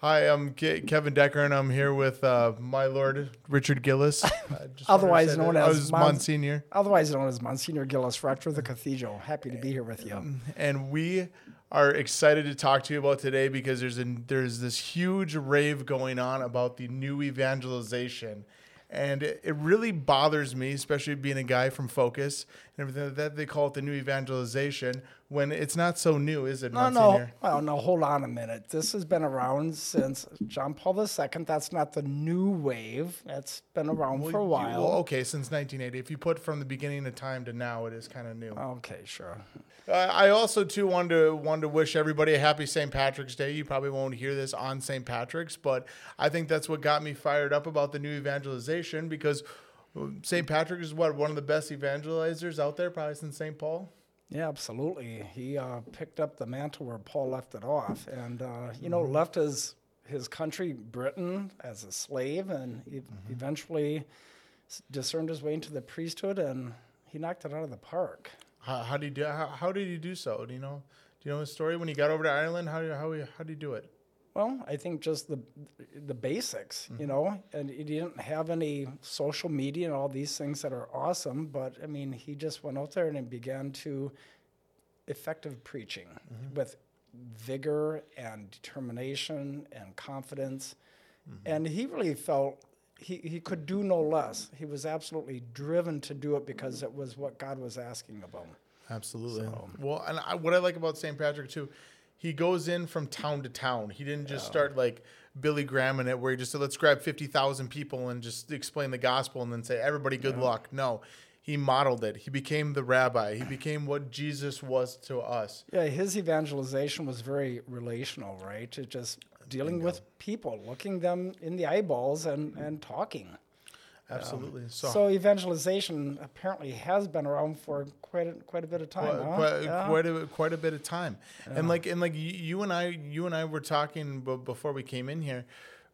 Hi, I'm Ke- Kevin Decker, and I'm here with uh, my lord Richard Gilles, Otherwise wanted to say known that. As was Mons- Monsignor, otherwise known as Monsignor Gilles, rector of the cathedral. Happy to be here with you. and we are excited to talk to you about today because there's a, there's this huge rave going on about the new evangelization. And it, it really bothers me, especially being a guy from Focus and everything like that. They call it the new evangelization when it's not so new, is it, No, no, well, no, hold on a minute. This has been around since John Paul II. That's not the new wave. That's been around for a while. well, okay, since 1980. If you put from the beginning of time to now, it is kind of new. Okay, sure. Uh, I also too wanted to wanted to wish everybody a happy St. Patrick's Day. You probably won't hear this on St. Patrick's, but I think that's what got me fired up about the new evangelization because St. Patrick is what one of the best evangelizers out there, probably since St. Paul. Yeah, absolutely. He uh, picked up the mantle where Paul left it off, and uh, you know, Mm-hmm. left his his country, Britain, as a slave, and he Mm-hmm. eventually discerned his way into the priesthood, and he knocked it out of the park. How, how did he do? How, how did he do so? Do you know? Do you know his story when he got over to Ireland? How how how did he do it? Well, I think just the the basics, you mm-hmm. know, and he didn't have any social media and all these things that are awesome. But I mean, he just went out there and he began to effective preaching mm-hmm. with vigor and determination and confidence, mm-hmm. and he really felt. He, he could do no less. He was absolutely driven to do it because it was what God was asking of him. Absolutely. Well, and I, what I like about St. Patrick too, he goes in from town to town. He didn't just start like Billy Graham in it, where he just said, "Let's grab fifty thousand people and just explain the gospel and then say everybody good luck." No, he modeled it. He became the rabbi. He became what Jesus was to us. Yeah, his evangelization was very relational, right? It just dealing with people, looking them in the eyeballs and, and talking. Absolutely. So. So evangelization apparently has been around for quite a, quite a bit of time. Quite, huh? quite, Yeah. quite a quite a bit of time, and like and like you, and I, you and I were talking b- before we came in here.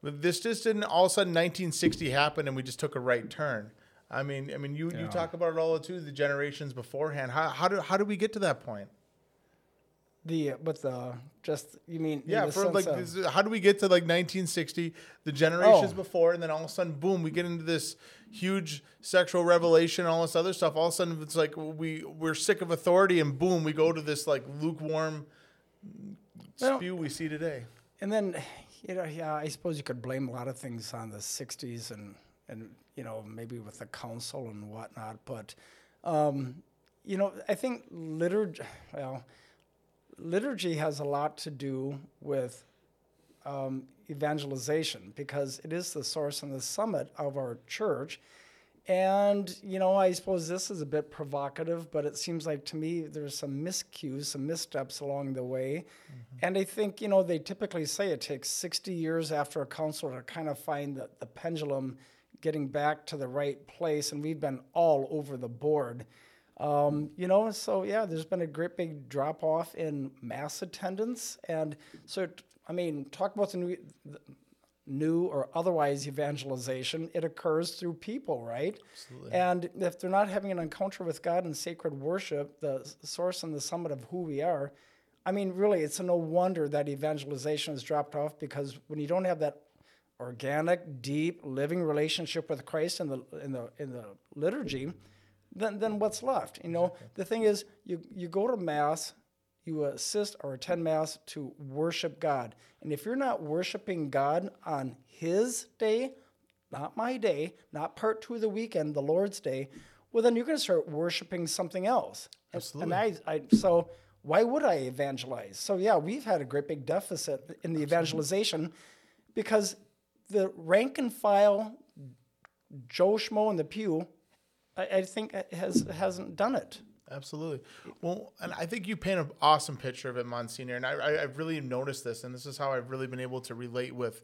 This just didn't all of a sudden 1960 happened and we just took a right turn. I mean, I mean, you, you talk about it all too. The generations beforehand. How how do how do we get to that point? The with the just you mean Yeah, for like, of- this, how do we get to like 1960, the generations Oh. before, and then all of a sudden, boom, we get into this huge sexual revelation, all this other stuff. All of a sudden, it's like we we're sick of authority, and boom, we go to this like lukewarm spew we see today. And then, you know, yeah, I suppose you could blame a lot of things on the '60s and and you know maybe with the council and whatnot. But um, you know, I think liturgy. Well, liturgy has a lot to do with um, evangelization because it is the source and the summit of our church. And, you know, I suppose this is a bit provocative, but it seems like to me there's some miscues, some missteps along the way. And I think, you know, they typically say it takes 60 years after a council to kind of find the, the pendulum getting back to the right place. And we've been all over the board. Um, you know, so yeah, there's been a great big drop off in mass attendance. And so, I mean, talk about the new, the new or otherwise evangelization, it occurs through people, right? Absolutely. And if they're not having an encounter with God in sacred worship, the source and the summit of who we are, I mean, really, it's no wonder that evangelization has dropped off because when you don't have that organic, deep, living relationship with Christ in the in the in the liturgy, then then what's left? You know, the thing is, you you go to mass, you assist or attend mass to worship God, and if you're not worshiping God on His day, not my day, not part two of the weekend, the Lord's day, well, then you're going to start worshiping something else. Absolutely. And I, I so why would I evangelize? So yeah, we've had a great big deficit in the evangelization because the rank and file Joe Schmo in the pew, I, I think has hasn't done it. Absolutely. Well, and I think you paint an awesome picture of it, Monsignor. And I, I, I've really noticed this, and this is how I've really been able to relate with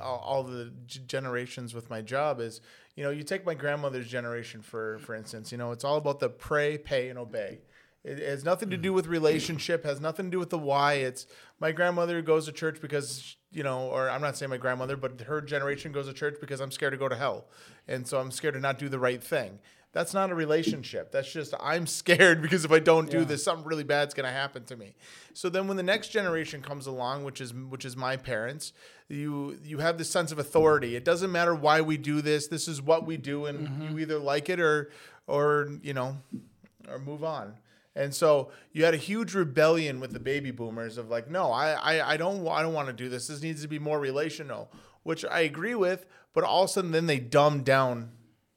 all, the generations with my job. Is you know, you take my grandmother's generation for for instance. You know, it's all about the pray, pay, and obey. It has nothing to do with relationship, has nothing to do with the why. It's my grandmother goes to church because, you know, or I'm not saying my grandmother, but her generation goes to church because I'm scared to go to hell. And so I'm scared to not do the right thing. That's not a relationship. That's just I'm scared because if I don't do Yeah. this, something really bad's going to happen to me. So then when the next generation comes along, which is which is my parents, you you have this sense of authority. It doesn't matter why we do this. This is what we do and mm-hmm. you either like it or or, you know, or move on. And so you had a huge rebellion with the baby boomers of like, no, I, I, I don't, I don't want to do this. This needs to be more relational, which I agree with. But all of a sudden, then they dumb down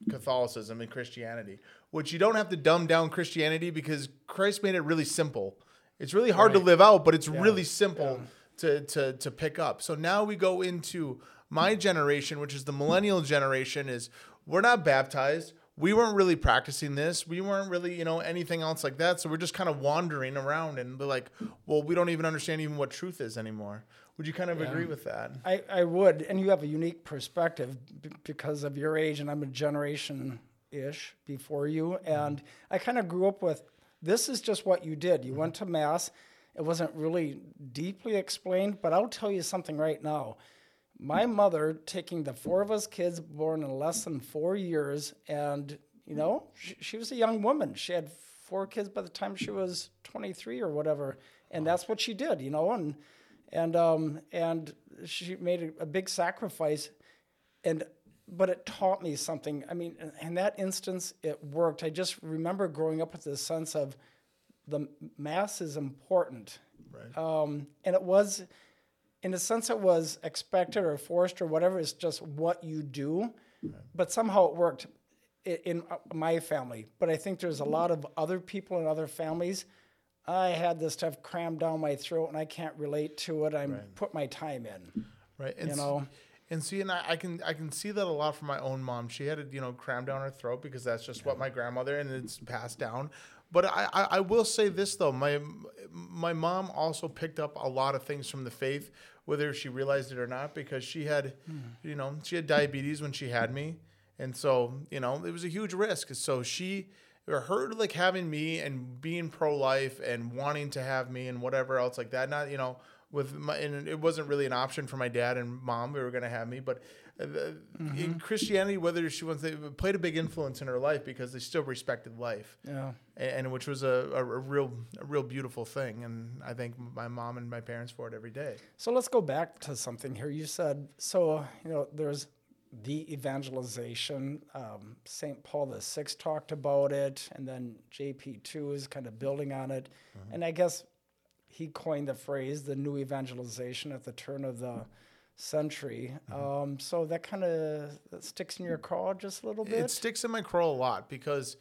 Catholicism and Christianity, which you don't have to dumb down Christianity because Christ made it really simple. It's really hard to live out, but it's really simple to, to to pick up. So now we go into my generation, which is the millennial generation. Is we're not baptized. We weren't really practicing this. We weren't really, you know, anything else like that. So we're just kind of wandering around and be like, well, we don't even understand even what truth is anymore. Would you kind of agree with that? I, I would, and you have a unique perspective b- because of your age, and I'm a generation ish before you. Mm-hmm. And I kind of grew up with this is just what you did. You mm-hmm. went to Mass. It wasn't really deeply explained, but I'll tell you something right now. My mm. mother taking the four of us kids born in less than four years, and you know, mm. she, she was a young woman. She had four kids by the time she was 23 or whatever, and that's what she did, you know, and and um, and she made a, a big sacrifice, and but it taught me something. I mean, in- that instance, it worked. I just remember growing up with this sense of the mass is important, Right. um, and it was, in a sense, it was expected or forced or whatever. It's just what you do, but somehow it worked in uh, my family. But I think there's a lot of other people in other families. I had this stuff crammed down my throat, and I can't relate to it. I'm put my time in. right. And you know. and see and I, I can i can see that a lot from my own mom. She had it you know crammed down her throat because that's just what my grandmother and it's passed down. But I, I i will say this though. My my mom also picked up a lot of things from the faith whether she realized it or not because she had hmm. you know she had diabetes when she had me. And so you know it was a huge risk. So she her like having me and being pro-life and wanting to have me and whatever else like that not you know with my and it wasn't really an option for my dad and mom they were going to have me but uh, the- in christianity whether she wants it played a big influence in her life because they still respected life Yeah. and, and which was a, a, a real a real beautiful thing and i thank my mom and my parents for it every day So let's go back to something here. You said so. You know, there's the evangelization. Um, Saint Paul the Sixth talked about it, and then JP two is kind of building on it. And I guess he coined the phrase "the new evangelization" at the turn of the century. Um, so that kind of sticks in your craw just a little bit. It sticks in my craw a lot because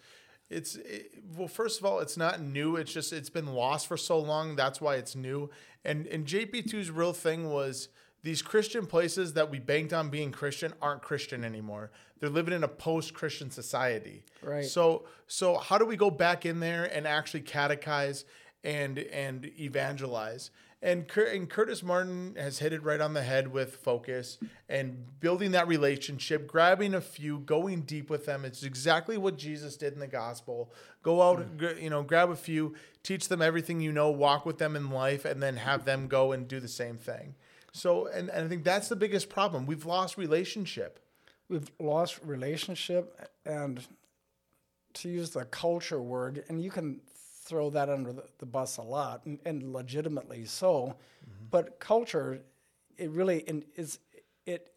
it's it, well, first of all, it's not new. It's just it's been lost for so long. That's why it's new. And and JP2's real thing was these Christian places that we banked on being Christian aren't Christian anymore. They're living in a post-Christian society. Right. So so how do we go back in there and actually catechize and and evangelize? And, and Curtis Martin has hit it right on the head with focus and building that relationship, grabbing a few, going deep with them. It's exactly what Jesus did in the gospel. Go out, mm. gr- you know, grab a few, teach them everything you know, walk with them in life, and then have them go and do the same thing. So, and, and I think that's the biggest problem. We've lost relationship. we've lost relationship and to use the culture word and you can throw that under the, the bus a lot and, and legitimately so but culture it really in, is it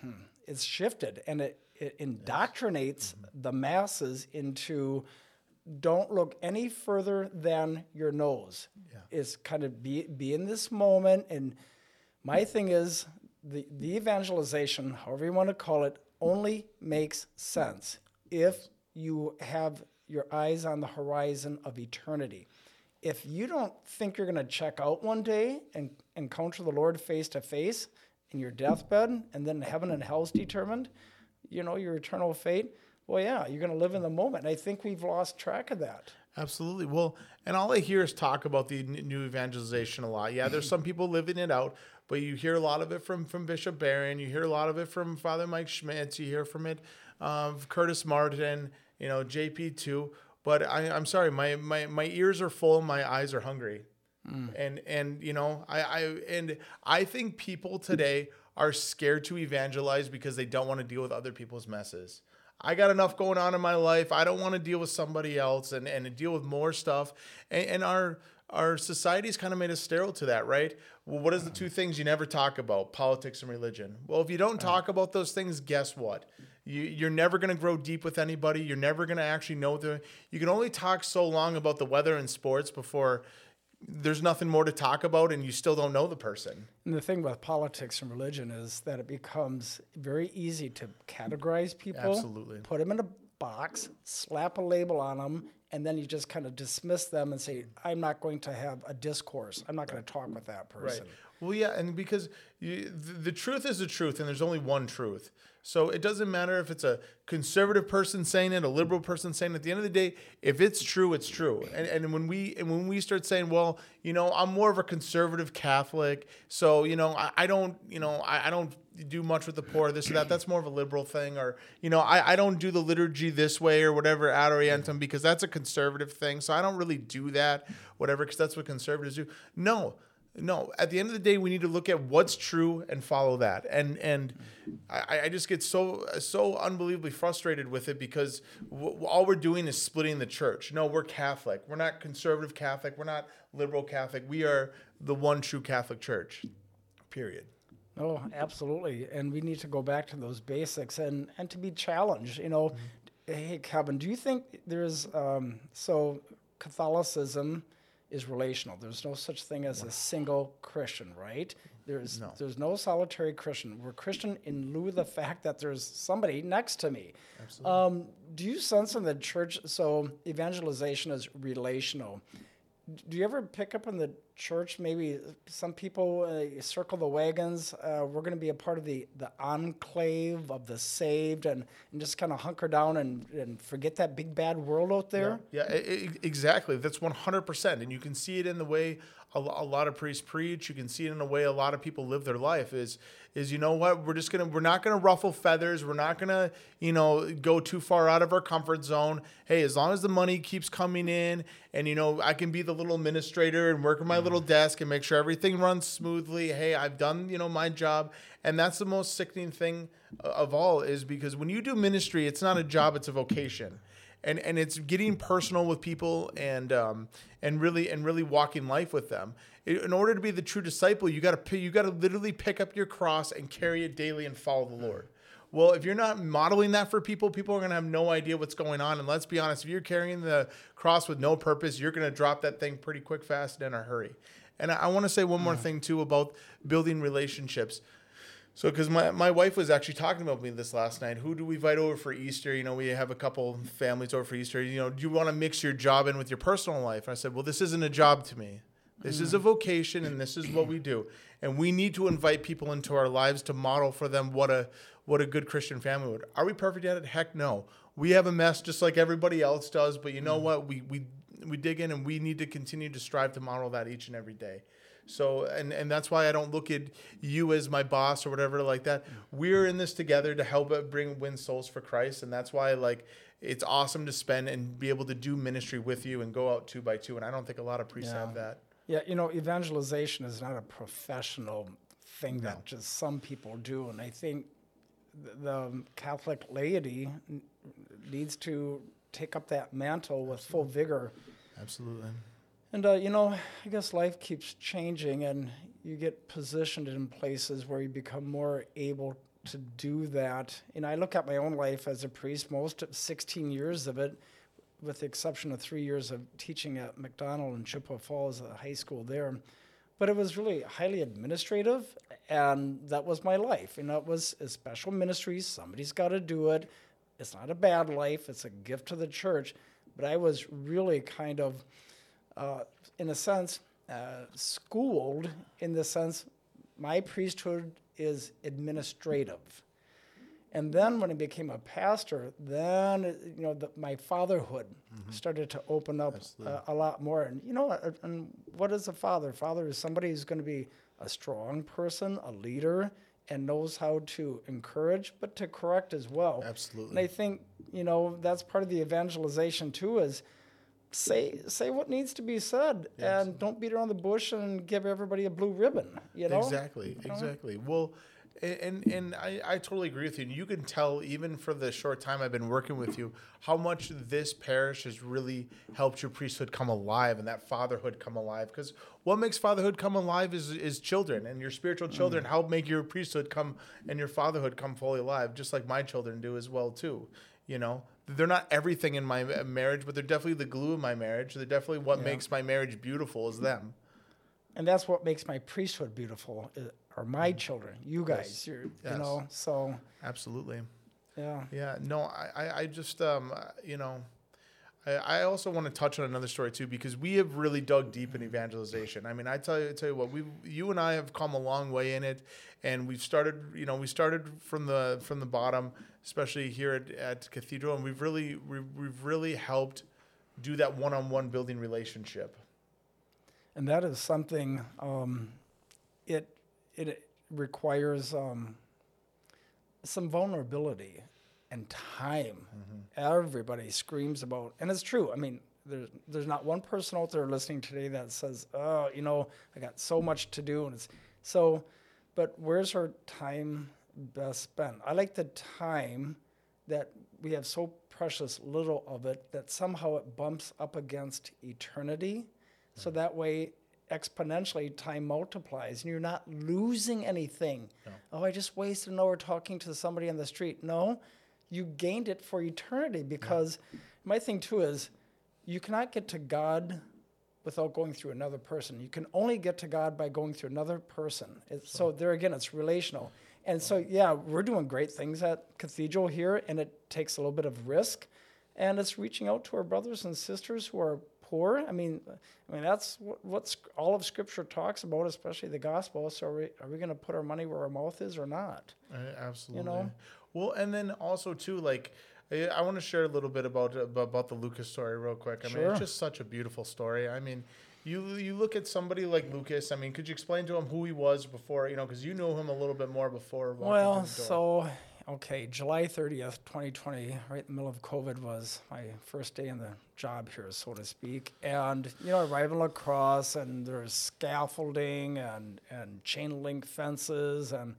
hmm, it's shifted and it, it indoctrinates the masses into don't look any further than your nose. It's kind of be, be in this moment and my thing is the, the evangelization, however you want to call it, only makes sense if you have your eyes on the horizon of eternity. If you don't think you're going to check out one day and encounter the Lord face to face in your deathbed and then heaven and hell's determined, you know, your eternal fate, well, yeah, you're going to live in the moment. I think we've lost track of that. Absolutely. Well, and all I hear is talk about the new evangelization a lot. Yeah, there's some people living it out, but you hear a lot of it from from Bishop Barron. You hear a lot of it from Father Mike Schmitz. You hear from it, um, Curtis Martin. You know, JP two. But I, I'm sorry, my, my my ears are full, my eyes are hungry, and and you know I I and I think people today are scared to evangelize because they don't want to deal with other people's messes. I got enough going on in my life. I don't want to deal with somebody else and, and deal with more stuff. And, and our our society's kind of made us sterile to that, right? Well, what is the two things you never talk about? Politics and religion. Well, if you don't talk about those things, guess what? You, you're never going to grow deep with anybody. You're never going to actually know the. You can only talk so long about the weather and sports before there's nothing more to talk about, and you still don't know the person. And the thing with politics and religion is that it becomes very easy to categorize people, Absolutely. put them in a box, slap a label on them, and then you just kind of dismiss them and say, "I'm not going to have a discourse. I'm not going to talk with that person." Right. Well, yeah, and because you, the, the truth is the truth, and there's only one truth. So it doesn't matter if it's a conservative person saying it, a liberal person saying it. At the end of the day, if it's true, it's true. And, and when we and when we start saying, well, you know, I'm more of a conservative Catholic, so you know, I, I don't, you know, I, I don't do much with the poor, this or that. That's more of a liberal thing, or you know, I, I don't do the liturgy this way or whatever ad orientem because that's a conservative thing. So I don't really do that, whatever, because that's what conservatives do. No, no. At the end of the day, we need to look at what's true and follow that. And and I, I just get so so unbelievably frustrated with it because w- all we're doing is splitting the church. No, we're Catholic. We're not conservative Catholic. We're not liberal Catholic. We are the one true Catholic Church. Period. Oh, absolutely. And we need to go back to those basics and, and to be challenged. You know, hey, Kevin, do you think there's um, so Catholicism is relational? There's no such thing as a single Christian, right? There's No. there's no solitary Christian. We're Christian in lieu of the fact that there's somebody next to me. Um, do you sense in the church? So evangelization is relational do you ever pick up in the church maybe some people uh, circle the wagons uh, we're going to be a part of the, the enclave of the saved and, and just kind of hunker down and, and forget that big bad world out there Yeah, e- e- exactly. That's 100%. And you can see it in the way a, a lot of priests preach. You can see it in the way a lot of people live their life is, is you know what? We're just to, we're not to ruffle feathers. We're not to, you know, go too far out of our comfort zone. Hey, as long as the money keeps coming in and, you know, I can be the little administrator and work at my little mm-hmm. desk and make sure everything runs smoothly. Hey, I've done, you know, my job. And that's the most sickening thing uh, of all is because when you do ministry, it's not a job, it's a vocation and and it's getting personal with people and um, and really and really walking life with them. In order to be the true disciple, you got to you got to literally pick up your cross and carry it daily and follow the Lord. Well, if you're not modeling that for people, people are going to have no idea what's going on. And let's be honest, if you're carrying the cross with no purpose, you're going to drop that thing pretty quick, fast, and in a hurry. And I, I want to say one more thing too about building relationships. So, because my, my wife was actually talking about me this last night. Who do we invite over for Easter? You know, we have a couple families over for Easter. You know, do you want to mix your job in with your personal life? And I said, well, this isn't a job to me. This is a mm. vocation, and this is what we do. And we need to invite people into our lives to model for them what a what a good Christian family would. Are we perfect at it? Heck no. We have a mess just like everybody else does. But you know mm. what? We we we dig in, and we need to continue to strive to model that each and every day. So and and that's why I don't look at you as my boss or whatever like that. We're in this together to help bring win souls for Christ, and that's why like it's awesome to spend and be able to do ministry with you and go out two by two. And I don't think a lot of priests Yeah. have that. yeah you know evangelization is not a professional thing that just some people do and i think the catholic laity needs to take up that mantle with full vigor Absolutely. And uh, you know, I guess life keeps changing, and you get positioned in places where you become more able to do that. And I look at my own life as a priest, most of 16 years of it, with the exception of three years of teaching at McDonell in Chippewa Falls, a high school there. But it was really highly administrative, and that was my life. And that was a special ministry. Somebody's got to do it. It's not a bad life, it's a gift to the church. But I was really kind of uh, in a sense, uh, schooled in the sense my priesthood is administrative. And then when I became a pastor, then you know the, my fatherhood started to open up uh, a lot more. And you know, uh, and what is a father? Father is somebody who's going to be a strong person, a leader, and knows how to encourage, but to correct as well. Absolutely. And I think you know that's part of the evangelization too. Is say say what needs to be said, Yes. and don't beat around the bush and give everybody a blue ribbon. You know, Exactly, exactly. Well, and and I, I totally agree with you. And you can tell even for the short time I've been working with you how much this parish has really helped your priesthood come alive and that fatherhood come alive. Because what makes fatherhood come alive is is children and your spiritual mm. children help make your priesthood come and your fatherhood come fully alive, just like my children do as well too. You know, they're not everything in my marriage, but they're definitely the glue of my marriage. They're definitely what Yeah. makes my marriage beautiful is them. and that's what makes my priesthood beautiful. Are my children, you guys, you're, Mm. Yes. you know. So Absolutely. yeah, Yeah, no, I, I, I just, um, uh, you know, I, I also want to touch on another story too because we have really dug deep in evangelization. I mean, I tell you, I tell you what, we, you and I have come a long way in it, and we've started, you know, we started from the from the bottom, especially here at, at Cathedral, and we've really, we've, we've really helped do that one-on-one building relationship. and that is something. Um, it it requires um, some vulnerability and time. Everybody screams about, and it's true. I mean, there's there's not one person out there listening today that says, "Oh, you know, I got so much to do," and it's so. But where's our time best spent? I like the time that we have so precious little of it that somehow it bumps up against eternity. So mm. that way, exponentially, time multiplies and you're not losing anything. Oh, I just wasted an hour talking to somebody on the street. No, you gained it for eternity because my thing too is you cannot get to God without going through another person. You can only get to God by going through another person. It's, so there again, it's relational. And so, yeah, we're doing great things at Cathedral here, and it takes a little bit of risk, and it's reaching out to our brothers and sisters who are poor. I mean, I mean that's what what's all of Scripture talks about, especially the gospel. So, are we, are we going to put our money where our mouth is or not? Uh, absolutely. know? Well, and then also too, like I, I want to share a little bit about about about the Lucas story real quick. I mean, it's just such a beautiful story. I mean, you you look at somebody like Lucas. I mean, could you explain to him who he was before? You know, because you knew him a little bit more before. Well, through the door. so okay, July 30th, 2020, right in the middle of COVID was my first day in the job here, so to speak. And you know, arriving La Crosse and there's scaffolding and and chain link fences and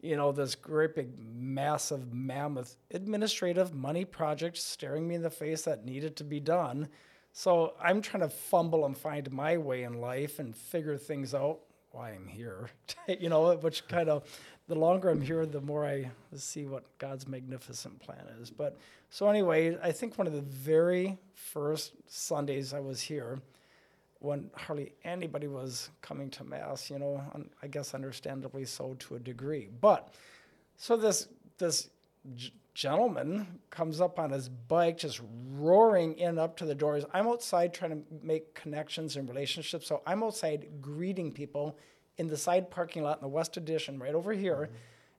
you know this great big massive mammoth administrative money project staring me in the face that needed to be done. So I'm trying to fumble and find my way in life and figure things out why I'm here. you know, which kind of the longer I'm here, the more I see what God's magnificent plan is. But so anyway, I think one of the very first Sundays I was here, when hardly anybody was coming to mass, you know, I guess understandably so to a degree. But so this this g- gentleman comes up on his bike, just roaring in up to the doors. I'm outside trying to make connections and relationships, so I'm outside greeting people in the side parking lot in the West Addition, right over here. Mm-hmm.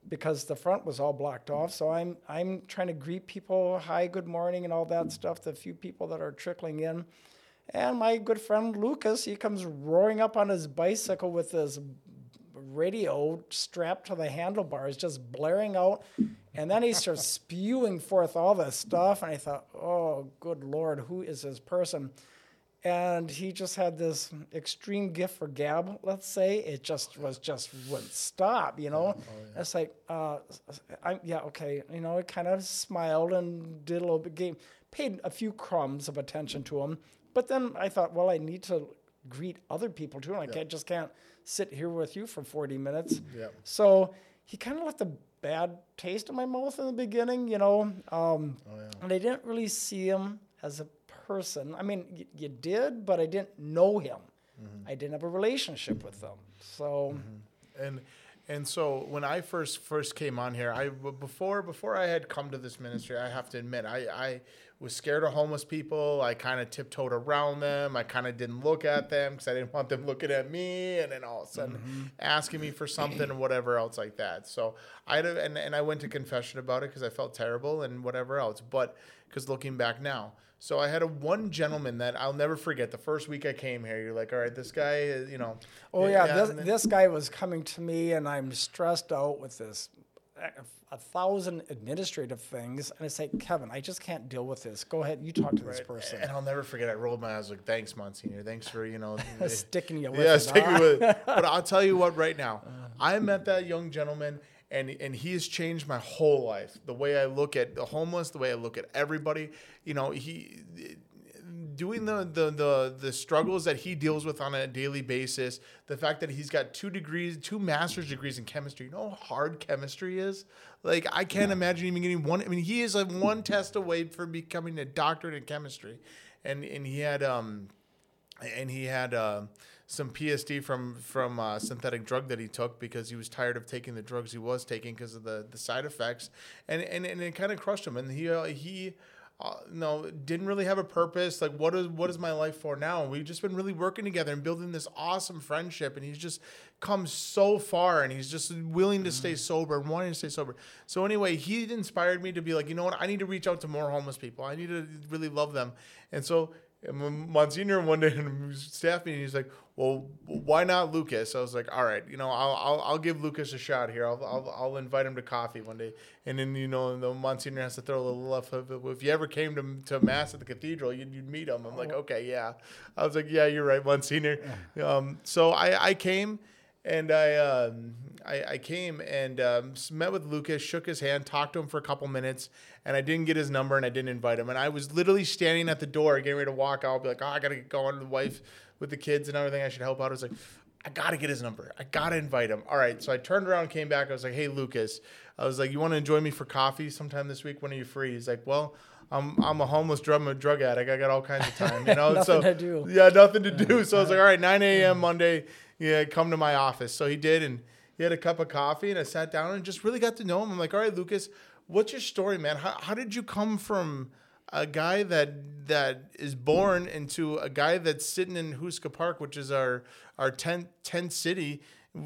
Because the front was all blocked off, so I'm I'm trying to greet people, hi, good morning, and all that stuff. The few people that are trickling in, and my good friend Lucas, he comes roaring up on his bicycle with his radio strapped to the handlebars, just blaring out. And then he starts spewing forth all this stuff. And I thought, oh, good Lord, who is this person? And he just had this extreme gift for gab, let's say. It just was just wouldn't stop, you know? It's like, uh, I, yeah, okay. You know, I kind of smiled and did a little bit, gave, paid a few crumbs of attention to him. But then I thought, well, I need to greet other people too. And I can't, just can't sit here with you for 40 minutes. Yeah. So he kind of left a bad taste in my mouth in the beginning, you know. Um, Oh, yeah. and I didn't really see him as a person. I mean, y- you did, but I didn't know him. Mm-hmm. I didn't have a relationship with him. So, and and so when I first first came on here, I before before I had come to this ministry, I have to admit, I I was scared of homeless people. I kind of tiptoed around them. I kind of didn't look at them because I didn't want them looking at me, and then all of a sudden Mm-hmm. asking me for something or whatever else like that. So I had and and I went to confession about it because I felt terrible and whatever else. But because looking back now. So I had a one gentleman that I'll never forget. The first week I came here, you're like, all right, this guy, is, you know. Oh yeah, and this, then- this guy was coming to me, and I'm stressed out with this a, thousand administrative things, and I say, Kevin, I just can't deal with this. Go ahead, you talk to this person. And I'll never forget. I rolled my eyes like, "Thanks, Monsignor. Thanks for you know." Sticking you with yeah, it, sticking huh? with it. But I'll tell you what. Right now, uh, I met that young gentleman, and and he has changed my whole life. The way I look at the homeless, the way I look at everybody. You know, he doing the, the the the struggles that he deals with on a daily basis the fact that he's got two degrees two master's degrees in chemistry you know how hard chemistry is like i can't imagine even getting one i mean he is like one test away from becoming a doctorate in chemistry and and he had um and he had uh, some PSD from from uh, synthetic drug that he took because he was tired of taking the drugs he was taking because of the, the side effects, and and, and it kind of crushed him. And he uh, he. Uh, no, didn't really have a purpose. Like, what is what is my life for now? And we've just been really working together and building this awesome friendship. And he's just come so far, and he's just willing to stay sober and wanting to stay sober. So anyway, he inspired me to be like, you know what? I need to reach out to more homeless people. I need to really love them. And so and Monsignor one day in a staff meeting, he's like, "Well, why not Lucas?" I was like, "All right, you know, I'll I'll, I'll give Lucas a shot here. I'll, I'll I'll invite him to coffee one day." And then you know, the Monsignor has to throw a little left. Of, if you ever came to to mass at the cathedral, you'd, you'd meet him. I'm like, "Okay, yeah." I was like, "Yeah, you're right, Monsignor." Um, so I I came and I, um, I I came and um, met with Lucas, shook his hand, talked to him for a couple minutes, and I didn't get his number and I didn't invite him. And I was literally standing at the door, getting ready to walk out, be like, "Oh, I gotta get going." The wife with the kids and everything, I should help out. I was like, "I gotta get his number. I gotta invite him." All right, so I turned around, came back. I was like, "Hey, Lucas," I was like, "You want to join me for coffee sometime this week? When are you free?" He's like, "Well." I'm, I'm a homeless drug, a drug addict. I got all kinds of time, you know. So yeah, nothing to do. So I was like, all right, 9 a.m. Monday, yeah, come to my office. So he did, and he had a cup of coffee, and I sat down and just really got to know him. I'm like, all right, Lucas, what's your story, man? How, how did you come from a guy that that is born into a guy that's sitting in Houska Park, which is our our 10th, 10th city,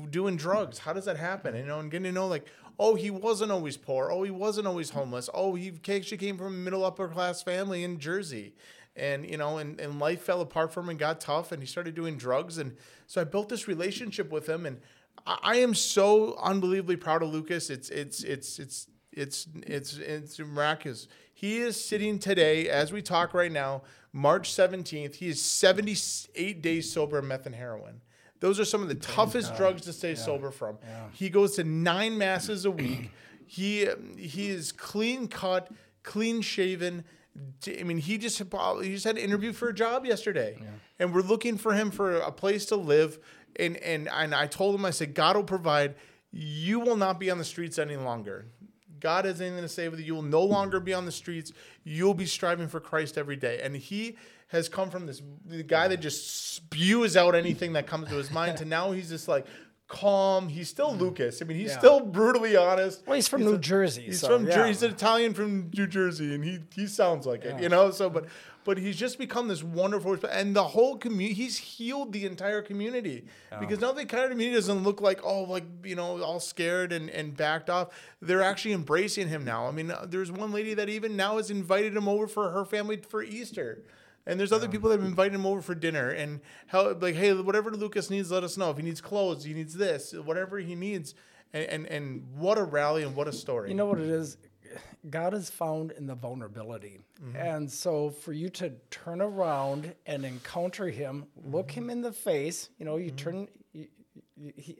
doing drugs? How does that happen? You know, and getting to know like, oh, he wasn't always poor. Oh, he wasn't always homeless. Oh, he actually came from a middle upper class family in Jersey and you know and, and life fell apart for him and got tough and he started doing drugs and so i built this relationship with him and i, I am so unbelievably proud of lucas it's it's it's it's it's it's it's miraculous he is sitting today as we talk right now march 17th he is 78 days sober of meth and heroin those are some of the toughest drugs to stay sober from. He goes to nine masses a week. He he is clean cut clean shaven. I mean, he just he just had an interview for a job yesterday, and we're looking for him for a place to live. And and and I told him, I said, God will provide. You will not be on the streets any longer. God has anything to say with you. You will no longer be on the streets. You'll be striving for Christ every day. And he has come from this the guy that just spews out anything that comes to his mind to now he's just like calm. He's still hmm. Lucas. I mean, he's Yeah. still brutally honest. Well, he's from He's New a- Jersey. He's so, from yeah. Jersey. He's an Italian from New Jersey, and he he sounds like it, you know. So, but but he's just become this wonderful, and the whole community. He's healed the entire community because now the entire community doesn't look like oh like you know all scared and and backed off. They're actually embracing him now. I mean, uh, there's one lady that even now has invited him over for her family for Easter. And there's other people that have invited him over for dinner and how like, hey, whatever Lucas needs, let us know. If he needs clothes, he needs this, whatever he needs. And and, and what a rally and what a story. You know what it is? God is found in the vulnerability. Mm-hmm. And so for you to turn around and encounter him, mm-hmm. look him in the face, you know, you mm-hmm. turn, you, you, he,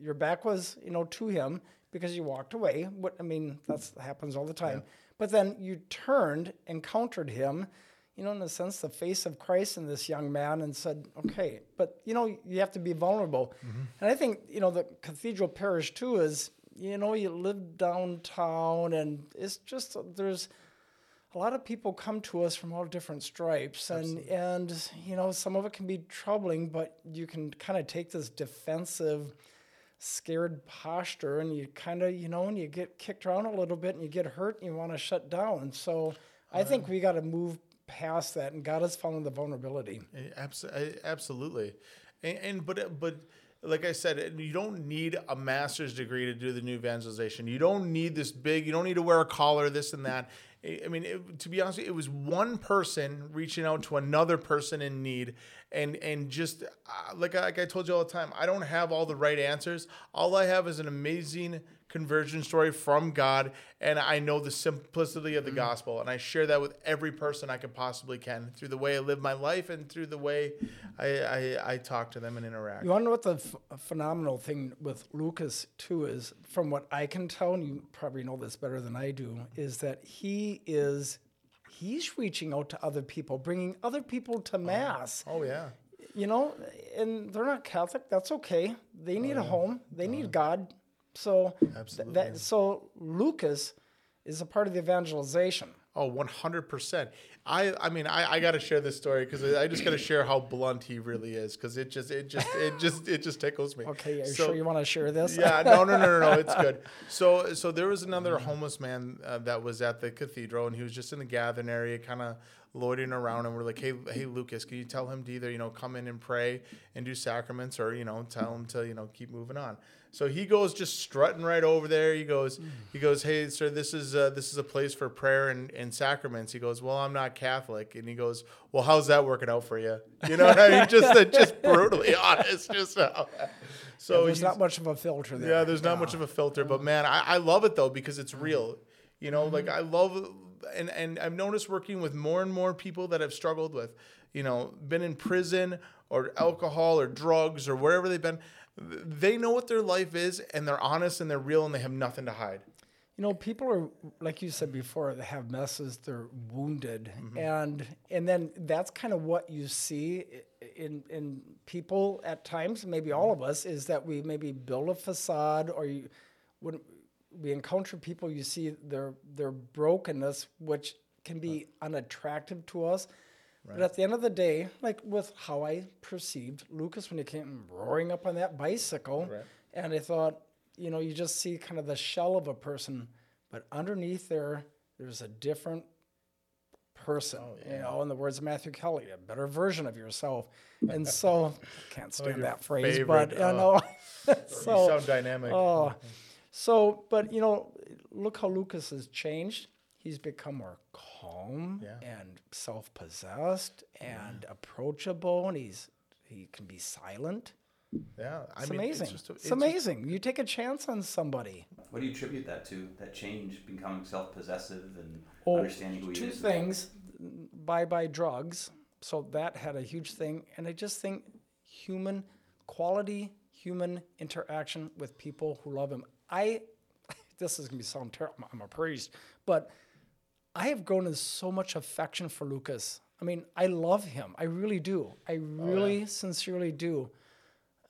your back was, you know, to him because you walked away. What I mean, that happens all the time. But then you turned, encountered him, you know, in a sense, the face of Christ in this young man, and said, "Okay." But you know, you have to be vulnerable. And I think you know the Cathedral Parish too is, you know, you live downtown, and it's just there's a lot of people come to us from all different stripes and and you know some of it can be troubling but you can kind of take this defensive scared posture and you kind of you know and you get kicked around a little bit and you get hurt and you want to shut down. So I think we got to move past that, and God has found the vulnerability. Eh, absolutely eh, Absolutely, and, and but but like I said, you don't need a master's degree to do the new evangelization. You don't need this big. You don't need to wear a collar, this and that. I mean, it, to be honest, it was one person reaching out to another person in need, and and just uh, like like I told you all the time, I don't have all the right answers. All I have is an amazing conversion story from God, and I know the simplicity of the mm-hmm. gospel, and I share that with every person I can possibly can through the way I live my life and through the way I I, I talk to them and interact. You want to know what the f- phenomenal thing with Lucas too is, from what I can tell, and you probably know this better than I do, is that he is he's reaching out to other people, bringing other people to mass. Oh, oh yeah. You know, and they're not Catholic. That's okay. They need oh, a home. They oh, need God. So th- that so Lucas is a part of the evangelization. Oh, 100%. I I mean, I, I got to share this story cuz I just got to share how blunt he really is cuz it just it just it just it just tickles me. Okay, are you so, sure you want to share this? yeah, no, no, no, no, no, it's good. So so there was another homeless man uh, that was at the cathedral and he was just in the gathering area kind of loitering around and we're like, hey, hey, Lucas, can you tell him to either you know come in and pray and do sacraments or you know tell him to you know keep moving on. So he goes just strutting right over there. He goes, he goes, hey, sir, this is uh, this is a place for prayer and, and sacraments. He goes, well, I'm not Catholic, and he goes, well, how's that working out for you? You know, what I mean, just uh, just brutally honest, just how. So yeah, there's not much of a filter there. Yeah, there's not much of a filter, but man, I, I love it though because it's real. You know, mm-hmm. like I love and and I've noticed working with more and more people that have struggled with, you know, been in prison or alcohol or drugs or wherever they've been they know what their life is and they're honest and they're real and they have nothing to hide. You know, people are like you said before, they have messes, they're wounded. Mm-hmm. And and then that's kind of what you see in in people at times, maybe all of us, is that we maybe build a facade or you when we encounter people you see their their brokenness, which can be unattractive to us. Right. But at the end of the day, like with how I perceived Lucas when he came roaring up on that bicycle, right. and I thought, you know, you just see kind of the shell of a person, but underneath there, there's a different person. Oh, yeah. You know, in the words of Matthew Kelly, a better version of yourself. And so, I can't oh, stand oh, that phrase, favorite. but you oh. know, so, so dynamic. Oh, so, but you know, look how Lucas has changed. He's become more calm yeah. and self-possessed and approachable, and he's he can be silent. Yeah, I it's mean, amazing. It's, a, it's, it's amazing. Just, you take a chance on somebody. What do you attribute that to? That change, becoming self-possessive and oh, understanding who he is. Two things: bye bye drugs. So that had a huge thing, and I just think human quality, human interaction with people who love him. I, this is gonna be sound terrible. I'm a priest, but I have grown in so much affection for Lucas. I mean, I love him. I really do. I really oh, yeah. sincerely do.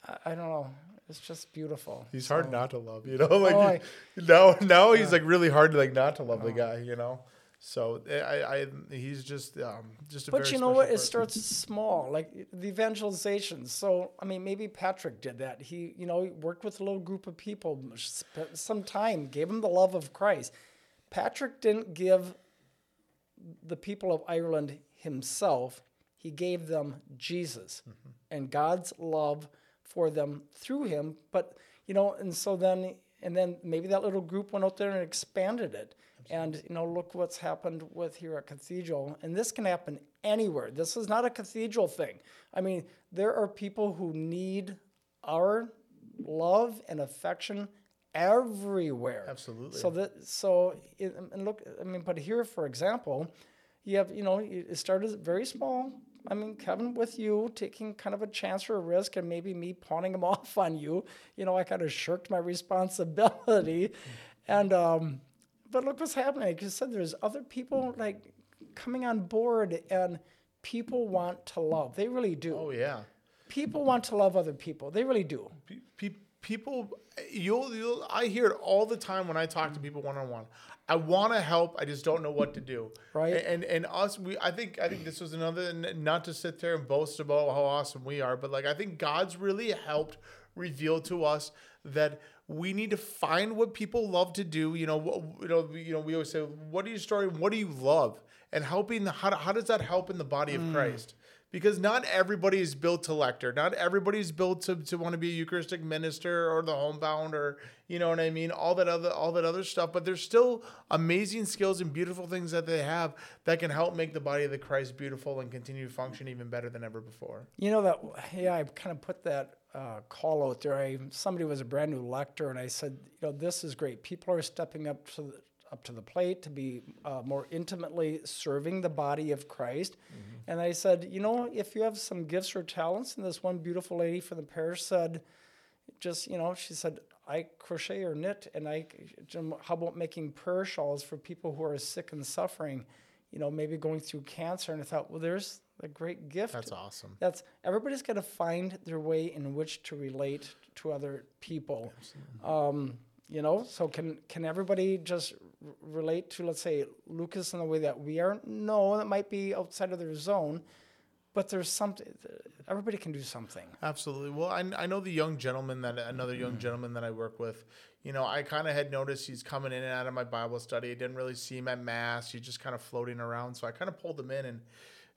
I, I, don't know. It's just beautiful. He's so. hard not to love, you know. Like oh, he, now, now he's like really hard to like not to love oh. the guy, you know. So I, I, he's just, um, just a. But you know what? Person. It starts small, like the evangelization. So I mean, maybe Patrick did that. He, you know, worked with a little group of people, spent some time, gave them the love of Christ. Patrick didn't give the people of Ireland himself, he gave them Jesus mm-hmm. and God's love for them through him. But, you know, and so then, and then maybe that little group went out there and expanded it. Absolutely. And, you know, look what's happened with here at Cathedral. And this can happen anywhere. This is not a cathedral thing. I mean, there are people who need our love and affection everywhere. Absolutely. So that so it, and look, I mean, but here, for example, you have you know it started very small. I mean, Kevin, with you taking kind of a chance or a risk, and maybe me pawning them off on you. You know, I kind of shirked my responsibility, and um, but look what's happening. Like you said, there's other people like coming on board, and people want to love. They really do. Oh yeah. People want to love other people. They really do. Pe- people you'll, you'll I hear it all the time when I talk to people one on one. I want to help, I just don't know what to do. Right. And and us we I think I think this was another not to sit there and boast about how awesome we are, but like I think God's really helped reveal to us that we need to find what people love to do. You know, wh- you know, you know. We always say, "What are your story? What do you love?" And helping the how, how does that help in the body of mm. Christ? Because not everybody is built to lector. Not everybody is built to, to want to be a Eucharistic minister or the homebound or you know what I mean. All that other all that other stuff. But there's still amazing skills and beautiful things that they have that can help make the body of the Christ beautiful and continue to function even better than ever before. You know that? Yeah, I kind of put that uh, call out there. I somebody was a brand new lector, and I said, you know, this is great. People are stepping up to the, up to the plate to be uh, more intimately serving the body of Christ. And I said, you know, if you have some gifts or talents, and this one beautiful lady from the parish said, just you know, she said, I crochet or knit, and I, how about making prayer shawls for people who are sick and suffering, you know, maybe going through cancer. And I thought, well, there's a great gift. That's awesome. That's everybody's got to find their way in which to relate to other people. Um, you know, so can can everybody just r- relate to, let's say, Lucas in the way that we are? No, that might be outside of their zone, but there's something. Everybody can do something. Absolutely. Well, I, I know the young gentleman that another young gentleman that I work with. You know, I kind of had noticed he's coming in and out of my Bible study. I didn't really see him at mass. He's just kind of floating around. So I kind of pulled him in, and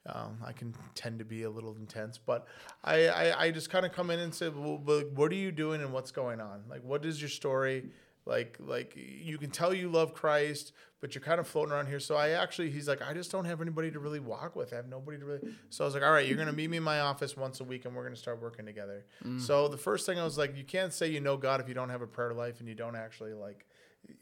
um, I can tend to be a little intense, but I I, I just kind of come in and say, well, but what are you doing and what's going on? Like, what is your story? Like like you can tell you love Christ, but you're kind of floating around here. So I actually, he's like, I just don't have anybody to really walk with. I have nobody to really. So I was like, all right, you're gonna meet me in my office once a week, and we're gonna start working together. Mm. So the first thing I was like, you can't say you know God if you don't have a prayer life and you don't actually like,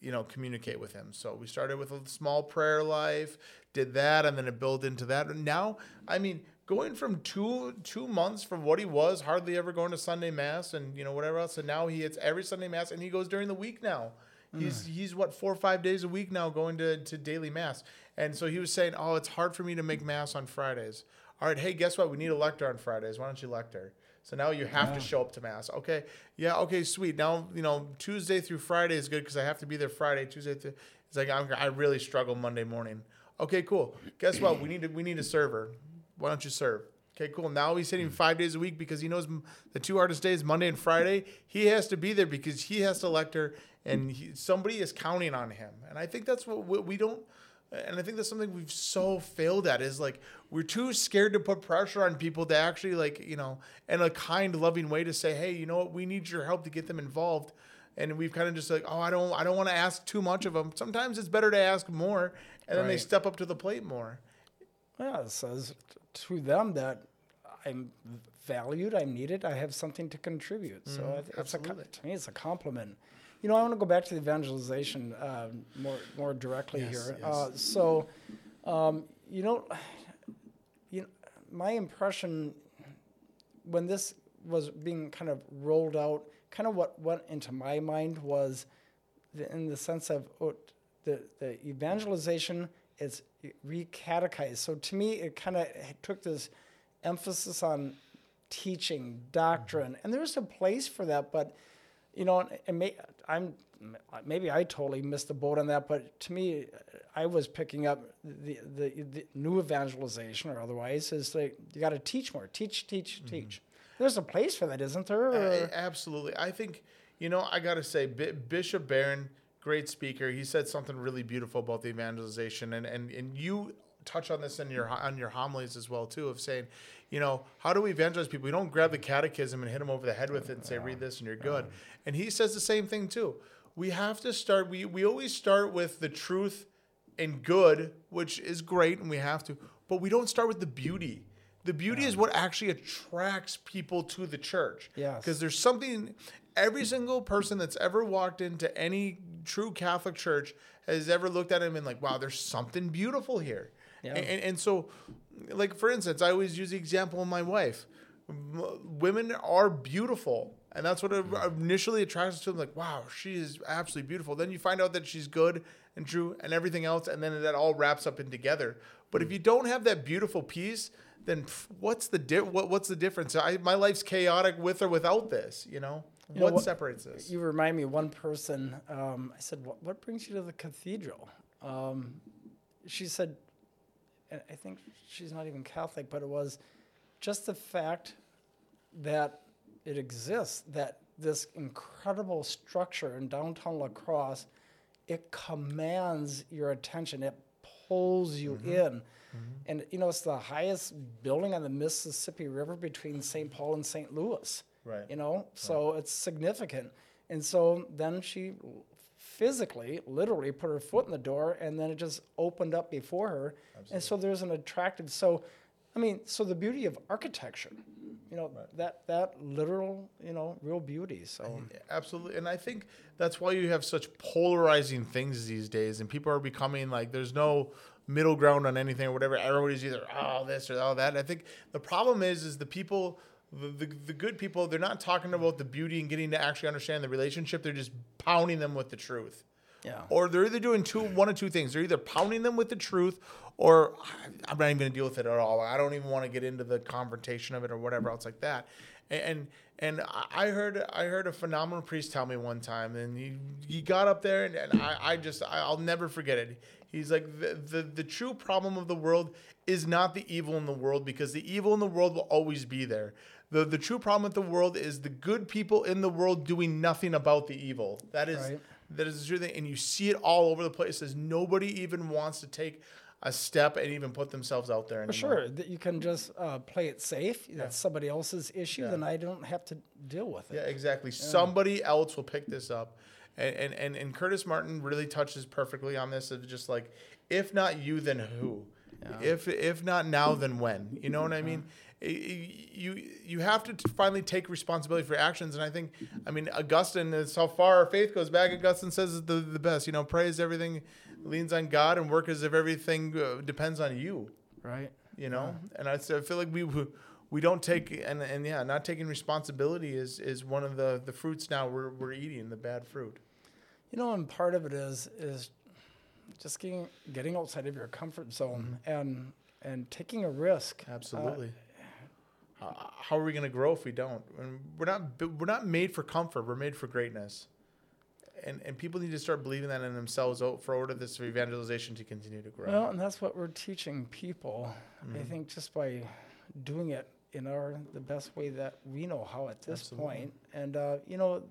you know, communicate with Him. So we started with a small prayer life, did that, and then it built into that. And now, I mean. Going from two two months from what he was, hardly ever going to Sunday mass and you know whatever else, and now he hits every Sunday mass and he goes during the week now. He's hmm. he's what four or five days a week now going to, to daily mass. And so he was saying, Oh, it's hard for me to make mass on Fridays. All right, hey, guess what? We need a lector on Fridays. Why don't you lector? So now you have to show up to mass. Okay. Yeah, okay, sweet. Now, you know, Tuesday through Friday is good because I have to be there Friday, Tuesday through it's like I'm, I really struggle Monday morning. Okay, cool. Guess what? We need to, we need a server. Why don't you serve? Okay, cool. Now he's hitting hmm. five days a week because he knows the two hardest days, Monday and Friday. He has to be there because he has to lector, and he, somebody is counting on him. And I think that's what we, we don't. And I think that's something we've so failed at is like we're too scared to put pressure on people to actually like you know in a kind, loving way to say, hey, you know what, we need your help to get them involved. And we've kind of just like, oh, I don't, I don't want to ask too much of them. Sometimes it's better to ask more, and then they step up to the plate more. Yeah, it says to them that I'm valued, I'm needed, I have something to contribute. so I th- it's a, to me, it's a compliment. You know, I want to go back to the evangelization uh, more more directly Yes, here. yes. Uh, so, um, you know, you know, my impression when this was being kind of rolled out, kind of what went into my mind was the, in the sense of oh, the, the evangelization is re-catechized. So to me, it kind of took this emphasis on teaching, doctrine, and there's a place for that. But you know, and may, I'm maybe I totally missed the boat on that. But to me, I was picking up the the, the new evangelization or otherwise is like you got to teach more, teach, teach, teach. There's a place for that, isn't there? Uh, absolutely. I think, you know, I got to say, B- Bishop Barron, great speaker. He said something really beautiful about the evangelization, and and and you touch on this in your on your homilies as well too, of saying, you know, how do we evangelize people? We don't grab the catechism and hit them over the head with it and say, read this and you're good. And he says the same thing too. We have to start. We we always start with the truth and good, which is great, and we have to, but we don't start with the beauty. The beauty is what actually attracts people to the church. Yes. Because there's something, every single person that's ever walked into any true Catholic church has ever looked at him and like, wow, there's something beautiful here. Yeah. And, and, and so, like, for instance, I always use the example of my wife. M- Women are beautiful. And that's what initially attracts us to them. Like, wow, she is absolutely beautiful. Then you find out that she's good and true and everything else. And then that all wraps up in together. But if mm. you don't have that beautiful piece, then what's the di- what, what's the difference? I, my life's chaotic with or without this. You know, You know what, what- separates this? You remind me one person. Um, I said, what, "What brings you to the cathedral?" Um, she said, and I think she's not even Catholic, but it was just the fact that it exists. That this incredible structure in downtown La Crosse, it commands your attention. It pulls you Mm-hmm. in. And you know, it's the highest building on the Mississippi River between St. Paul and St. Louis. Right. You know, so it's significant. And so then she physically, literally put her foot in the door and then it just opened up before her. Absolutely. And so there's an attractive so I mean, so the beauty of architecture, you know, that that literal, you know, real beauty. So Absolutely. And I think that's why you have such polarizing things these days and people are becoming like there's no middle ground on anything or whatever. Everybody's either oh this or oh that. And I think the problem is is the people the, the, the good people, they're not talking about the beauty and getting to actually understand the relationship. They're just pounding them with the truth. yeah. Or they're either doing two, one of two things. They're either pounding them with the truth, or I'm not even going to deal with it at all. I don't even want to get into the confrontation of it or whatever else like that. And and I heard I heard a phenomenal priest tell me one time, and he he got up there, and, and I, I just I'll never forget it. He's like the, the the true problem of the world is not the evil in the world because the evil in the world will always be there. The the true problem with the world is the good people in the world doing nothing about the evil. That is Right. that is the true thing, and you see it all over the place. As nobody even wants to take a step and even put themselves out there For sure, that you can just uh, play it safe. That's somebody else's issue. Yeah. Then I don't have to deal with it. Yeah, exactly. Somebody else will pick this up, and, and and and Curtis Martin really touches perfectly on this of just like, if not you, then who? If if not now, then when? You know what I mean? You you have to t- finally take responsibility for your actions, and I think, I mean, Augustine is how far our faith goes back. Augustine says the the best. You know, praise everything leans on God, and work as if everything uh, depends on you Right. you know and I, I feel like we we don't take and and yeah not taking responsibility is is one of the the fruits now we're we're eating the bad fruit You know, and part of it is is just getting getting outside of your comfort zone and and taking a risk. Uh, absolutely how, are we going to grow if we don't and we're not we're not made for comfort we're made for greatness and and people need to start believing that in themselves for order this evangelization to continue to grow Well, and that's what we're teaching people. I Mm-hmm. think just by doing it in our the best way that we know how at this Absolutely. point. And uh, you know,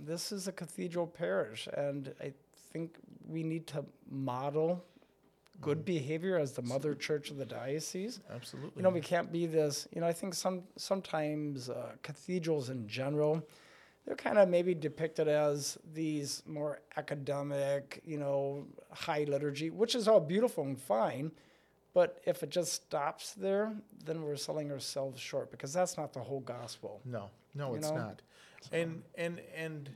this is a cathedral parish, and I think we need to model good Mm-hmm. behavior as the mother church of the diocese. absolutely You know, we can't be this. You know, I think some sometimes uh, cathedrals in general, they're kind of maybe depicted as these more academic, you know, high liturgy, which is all beautiful and fine. But if it just stops there, then we're selling ourselves short because that's not the whole gospel. No, no, You it's know? not. And and and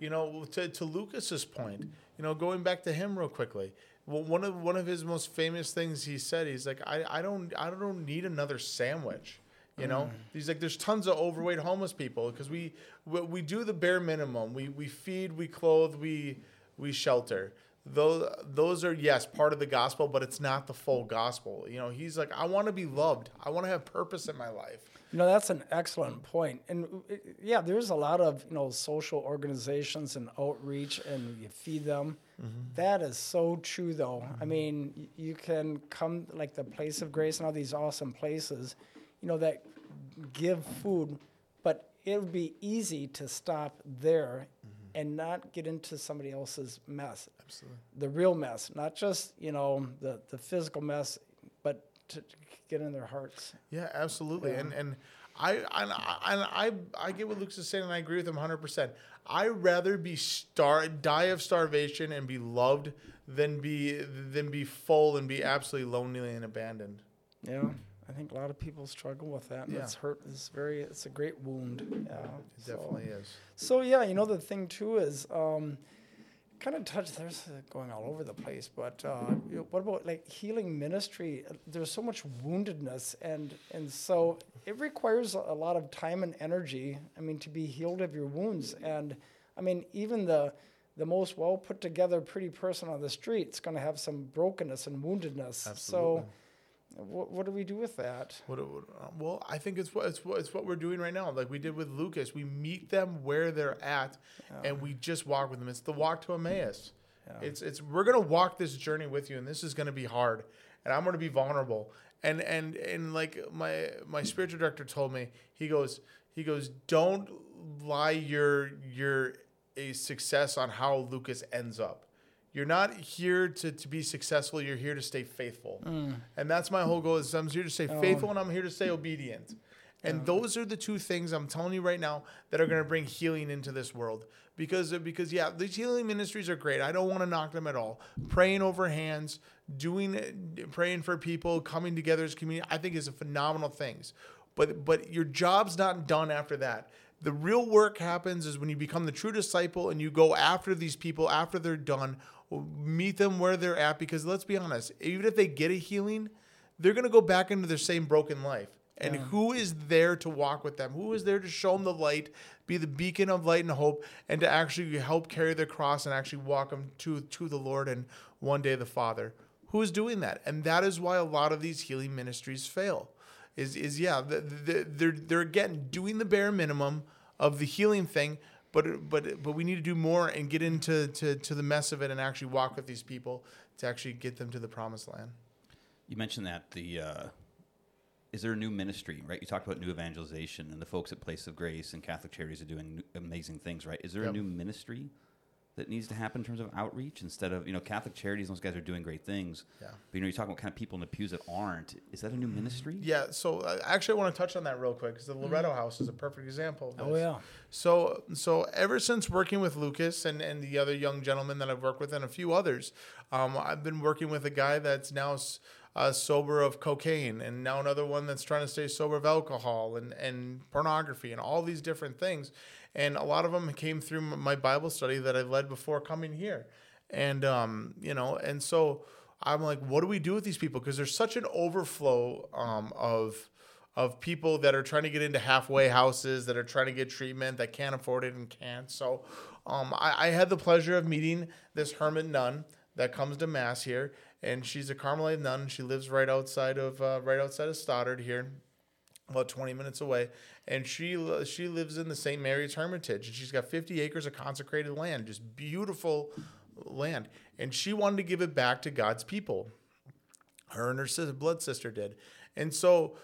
you know, to to Lucas's point, you know, going back to him real quickly. Well, one of one of his most famous things he said, he's like, I, I don't I don't need another sandwich. You know, mm. he's like, there's tons of overweight homeless people because we, we we do the bare minimum. We we feed, we clothe, we we shelter. Those those are yes part of the gospel, but it's not the full gospel. You know, he's like, I want to be loved. I want to have purpose in my life. You know, that's an excellent point. And uh, yeah, there's a lot of, you know, social organizations and outreach and you feed them. Mm-hmm. That is so true though. I mm-hmm. mean, you can come like the place of grace and all these awesome places, you know, that give food, but it would be easy to stop there mm-hmm. and not get into somebody else's mess. Absolutely. The real mess, not just, you know, the, the physical mess, but to get in their hearts. Yeah, absolutely. Yeah. And and I and I, and I I get what Luke's is saying, and I agree with him 100. percent I rather be star die of starvation and be loved than be than be full and be absolutely lonely and abandoned. Yeah, I think a lot of people struggle with that. And Yeah. It's hurt. It's very. It's a great wound. Yeah, It so- definitely is. So yeah, you know the thing too is um, kind of touch. There's uh, going all over the place, but uh, you know, what about like healing ministry? There's so much woundedness, and and so it requires a a lot of time and energy. I mean, to be healed of your wounds, and I mean even the the most well put together pretty person on the street is going to have some brokenness and woundedness. Absolutely. So. What, what do we do with that? What, would- uh, well, I think it's what it's what it's what we're doing right now. Like we did with Lucas, we meet them where they're at, and we just walk with them. It's the walk to Emmaus. Yeah. It's it's we're gonna walk this journey with you, and this is gonna be hard, and I'm gonna be vulnerable. And and and like my my spiritual director told me, he goes he goes don't lie your your a success on how Lucas ends up. You're not here to, to be successful. You're here to stay faithful, mm. and that's my whole goal. Is I'm here to stay faithful, oh. and I'm here to stay obedient. And those are the two things I'm telling you right now that are going to bring healing into this world. Because because yeah, these healing ministries are great. I don't want to knock them at all. Praying over hands, doing praying for people, coming together as community, I think is a phenomenal things. But but your job's not done after that. The real work happens is when you become the true disciple and you go after these people after they're done, meet them where they're at because let's be honest, even if they get a healing, they're going to go back into their same broken life. And who is there to walk with them? Who is there to show them the light, be the beacon of light and hope, and to actually help carry their cross and actually walk them to, to the Lord and one day the Father? Who is doing that? And that is why a lot of these healing ministries fail. Is is yeah, the, the, they're they're again doing the bare minimum of the healing thing, but but but we need to do more and get into to, to the mess of it and actually walk with these people to actually get them to the promised land. You mentioned that the uh, is there a new ministry, right? You talked about new evangelization and the folks at Place of Grace and Catholic Charities are doing amazing things, right? Is there Yep. a new ministry that needs to happen in terms of outreach instead of you know Catholic Charities? Those guys are doing great things. Yeah. But you know, you talk about kind of people in the pews that aren't. Is that a new ministry? Yeah, so uh, actually, I want to touch on that real quick because the Loretto House is a perfect example. Of this. Oh yeah. So, so ever since working with Lucas and, and the other young gentlemen that I've worked with and a few others, um, I've been working with a guy that's now s- uh, sober of cocaine and now another one that's trying to stay sober of alcohol and, and pornography and all these different things. And a lot of them came through my Bible study that I led before coming here. And, um, you know, and so I'm like, what do we do with these people? Because there's such an overflow um, of, of people that are trying to get into halfway houses that are trying to get treatment that can't afford it and can't. So, um, I, I had the pleasure of meeting this hermit nun that comes to mass here, and she's a Carmelite nun. She lives right outside of uh, right outside of Stoddard here, about 20 minutes away, and she she lives in the St. Mary's Hermitage, and she's got 50 acres of consecrated land, just beautiful land, and she wanted to give it back to God's people. Her and her sister, blood sister did, and so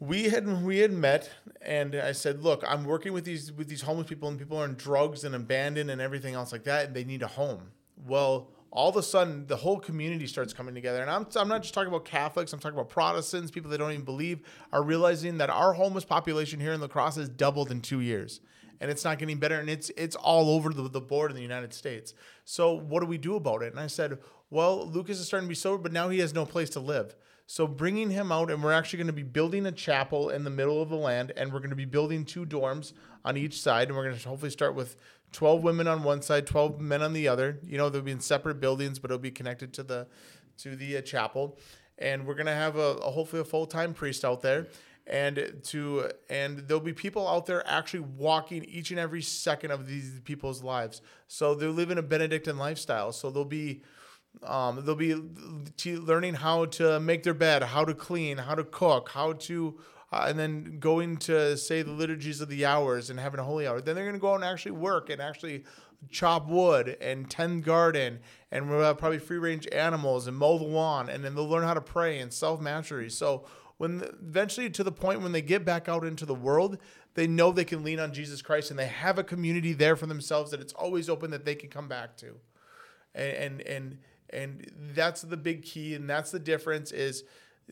we had we had met and I said, "Look, I'm working with these with these homeless people and people are in drugs and abandoned and everything else like that and they need a home." Well, all of a sudden the whole community starts coming together and I'm I'm not just talking about Catholics, I'm talking about Protestants, people that don't even believe are realizing that our homeless population here in La Crosse has doubled in 2 years. And it's not getting better and it's it's all over the, the board in the United States. So what do we do about it? And I said, "Well, Lucas is starting to be sober, but now he has no place to live." So bringing him out, and we're actually going to be building a chapel in the middle of the land, and we're going to be building two dorms on each side, and we're going to hopefully start with twelve women on one side, twelve men on the other. You know, they'll be in separate buildings, but it'll be connected to the to the uh, chapel, and we're going to have a, a hopefully a full time priest out there, and to and there'll be people out there actually walking each and every second of these people's lives. So they're living a Benedictine lifestyle. So they'll be um, they'll be learning how to make their bed, how to clean, how to cook, how to, uh, and then going to say the liturgies of the hours and having a holy hour. Then they're going to go out and actually work and actually chop wood and tend garden and probably free range animals and mow the lawn. And then they'll learn how to pray and self mastery. So when eventually to the point when they get back out into the world, they know they can lean on Jesus Christ and they have a community there for themselves that it's always open that they can come back to and and and, and that's the big key and that's the difference is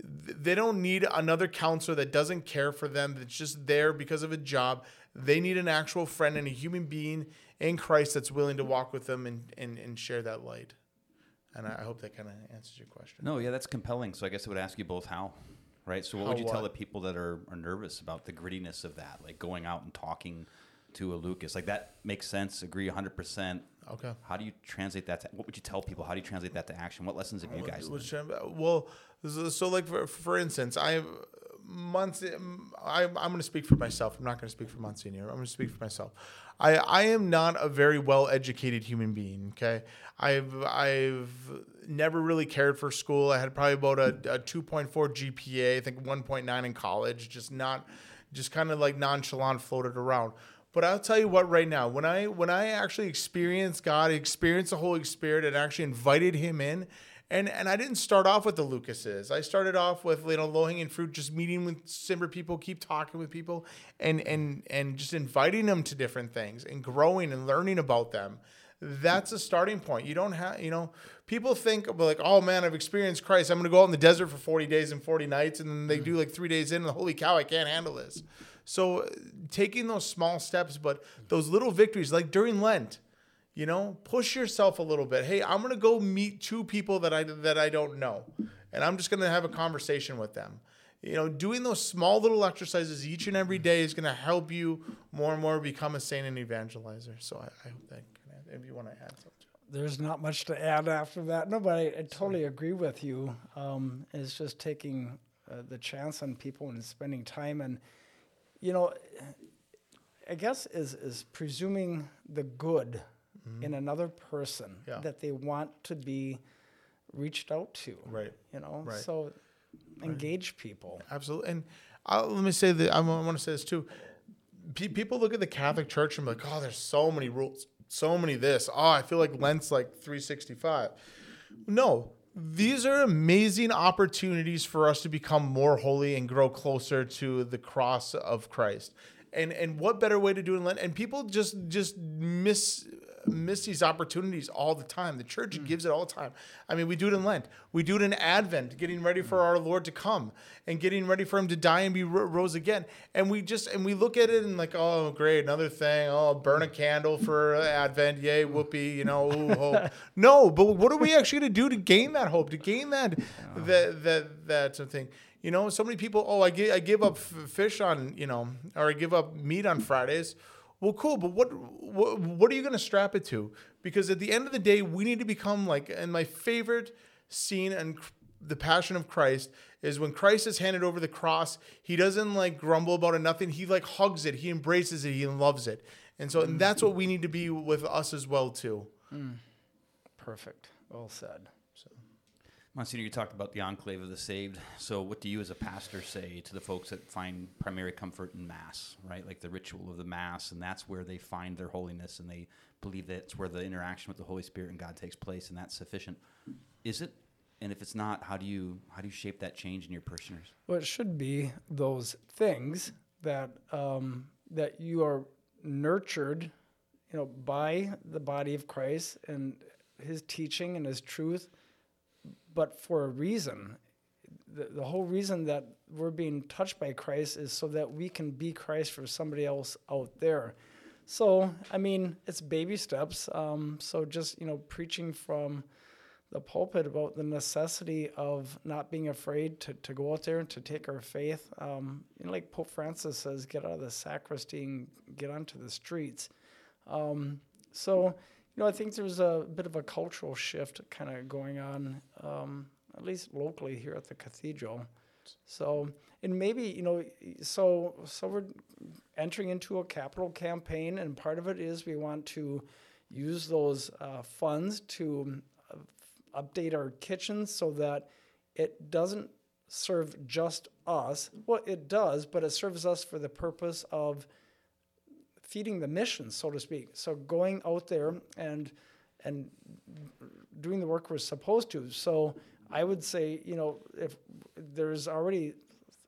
they don't need another counselor that doesn't care for them that's just there because of a job they need an actual friend and a human being in christ that's willing to walk with them and and, and share that light and i hope that kind of answers your question No, yeah, that's compelling. So I guess I would ask you both how, right? So what would How you tell the people that are, are nervous about the grittiness of that, like going out and talking to a Lucas? Like that makes sense. Agree 100%. Okay How do you translate that? To, what would you tell people? How do you translate that to action? What lessons have you guys learned? Well, so, like for, for instance, I months. I, I'm going to speak for myself. I'm not going to speak for Monsignor. I'm going to speak for myself. I I am not a very well educated human being. Okay, I've I've never really cared for school. I had probably about a, a 2.4 GPA. I think 1.9 in college. Just not, just kind of like nonchalant floated around. But I'll tell you what, right now, when I when I actually experienced God, experienced the Holy Spirit, and actually invited Him in, And and I didn't start off with the Lucases. I started off with you know low hanging fruit, just meeting with similar people, keep talking with people, and and and just inviting them to different things and growing and learning about them. That's a starting point. You don't have you know people think like oh man I've experienced Christ. I'm gonna go out in the desert for 40 days and 40 nights, and then they mm. do like three days in, and holy cow, I can't handle this. So taking those small steps, but those little victories, like during Lent you know, push yourself a little bit. Hey, I'm gonna go meet two people that I that I don't know, and I'm just gonna have a conversation with them. You know, doing those small little exercises each and every day is gonna help you more and more become a saint and evangelizer. So I, I hope that if you want to add something. There's not much to add after that. No, but I, I totally agree with you. Um, it's just taking uh, the chance on people and spending time, and you know, I guess is is presuming the good mm-hmm. in another person yeah. that they want to be reached out to. Right. You know, right. so engage right. people. Absolutely. And I'll, let me say that I want to say this too. P- people look at the Catholic Church and be like, oh, there's so many rules, so many this. Oh, I feel like Lent's like 365. No, these are amazing opportunities for us to become more holy and grow closer to the cross of Christ. And and what better way to do it in Lent? And people just just miss miss these opportunities all the time. The church mm. gives it all the time. I mean, we do it in Lent. We do it in Advent, getting ready for mm. our Lord to come and getting ready for him to die and be rose again. And we just and we look at it and like, oh, great, another thing. Oh, burn a mm. candle for Advent. Yay, mm. whoopee, you know, ooh, hope. no, but what are we actually going to do to gain that hope, to gain that that that that something? You know, so many people, oh, I give, I give up fish on, you know, or I give up meat on Fridays. Well, cool, but what what, what are you going to strap it to? Because at the end of the day, we need to become like. And my favorite scene and the Passion of Christ is when Christ is handed over the cross. He doesn't like grumble about it, nothing. He like hugs it. He embraces it. He loves it. And so, and that's what we need to be with us as well too. Mm. Perfect. Well said. Monsignor, you talked about the enclave of the saved. So, what do you, as a pastor, say to the folks that find primary comfort in Mass, right? Like the ritual of the Mass, and that's where they find their holiness, and they believe that's where the interaction with the Holy Spirit and God takes place, and that's sufficient. Is it? And if it's not, how do you how do you shape that change in your parishioners? Well, it should be those things that um, that you are nurtured, you know, by the body of Christ and His teaching and His truth but for a reason. The, the whole reason that we're being touched by Christ is so that we can be Christ for somebody else out there. So, I mean, it's baby steps. Um, so, just, you know, preaching from the pulpit about the necessity of not being afraid to, to go out there and to take our faith. Um, you know, like Pope Francis says, get out of the sacristy and get onto the streets. Um, so, know, I think there's a bit of a cultural shift kind of going on, um, at least locally here at the cathedral. So, and maybe you know, so so we're entering into a capital campaign, and part of it is we want to use those uh, funds to uh, update our kitchens so that it doesn't serve just us. Well, it does, but it serves us for the purpose of feeding the mission, so to speak. So going out there and and doing the work we're supposed to. So I would say, you know, if there's already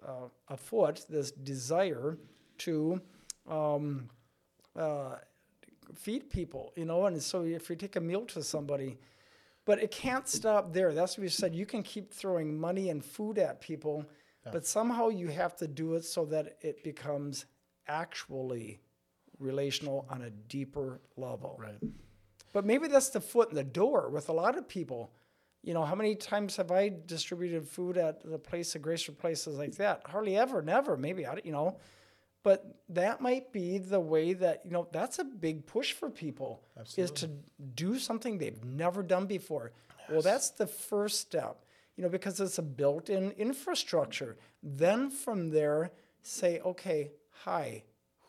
uh, afoot this desire to um, uh, feed people, you know, and so if you take a meal to somebody, but it can't stop there. That's what we said. You can keep throwing money and food at people, yeah. but somehow you have to do it so that it becomes actually relational on a deeper level. Right. But maybe that's the foot in the door with a lot of people. You know, how many times have I distributed food at the place of grace or places like that? Hardly ever, never. Maybe I, you know, but that might be the way that you know that's a big push for people Absolutely. is to do something they've never done before. Yes. Well, that's the first step, you know, because it's a built-in infrastructure. Then from there, say, okay, hi,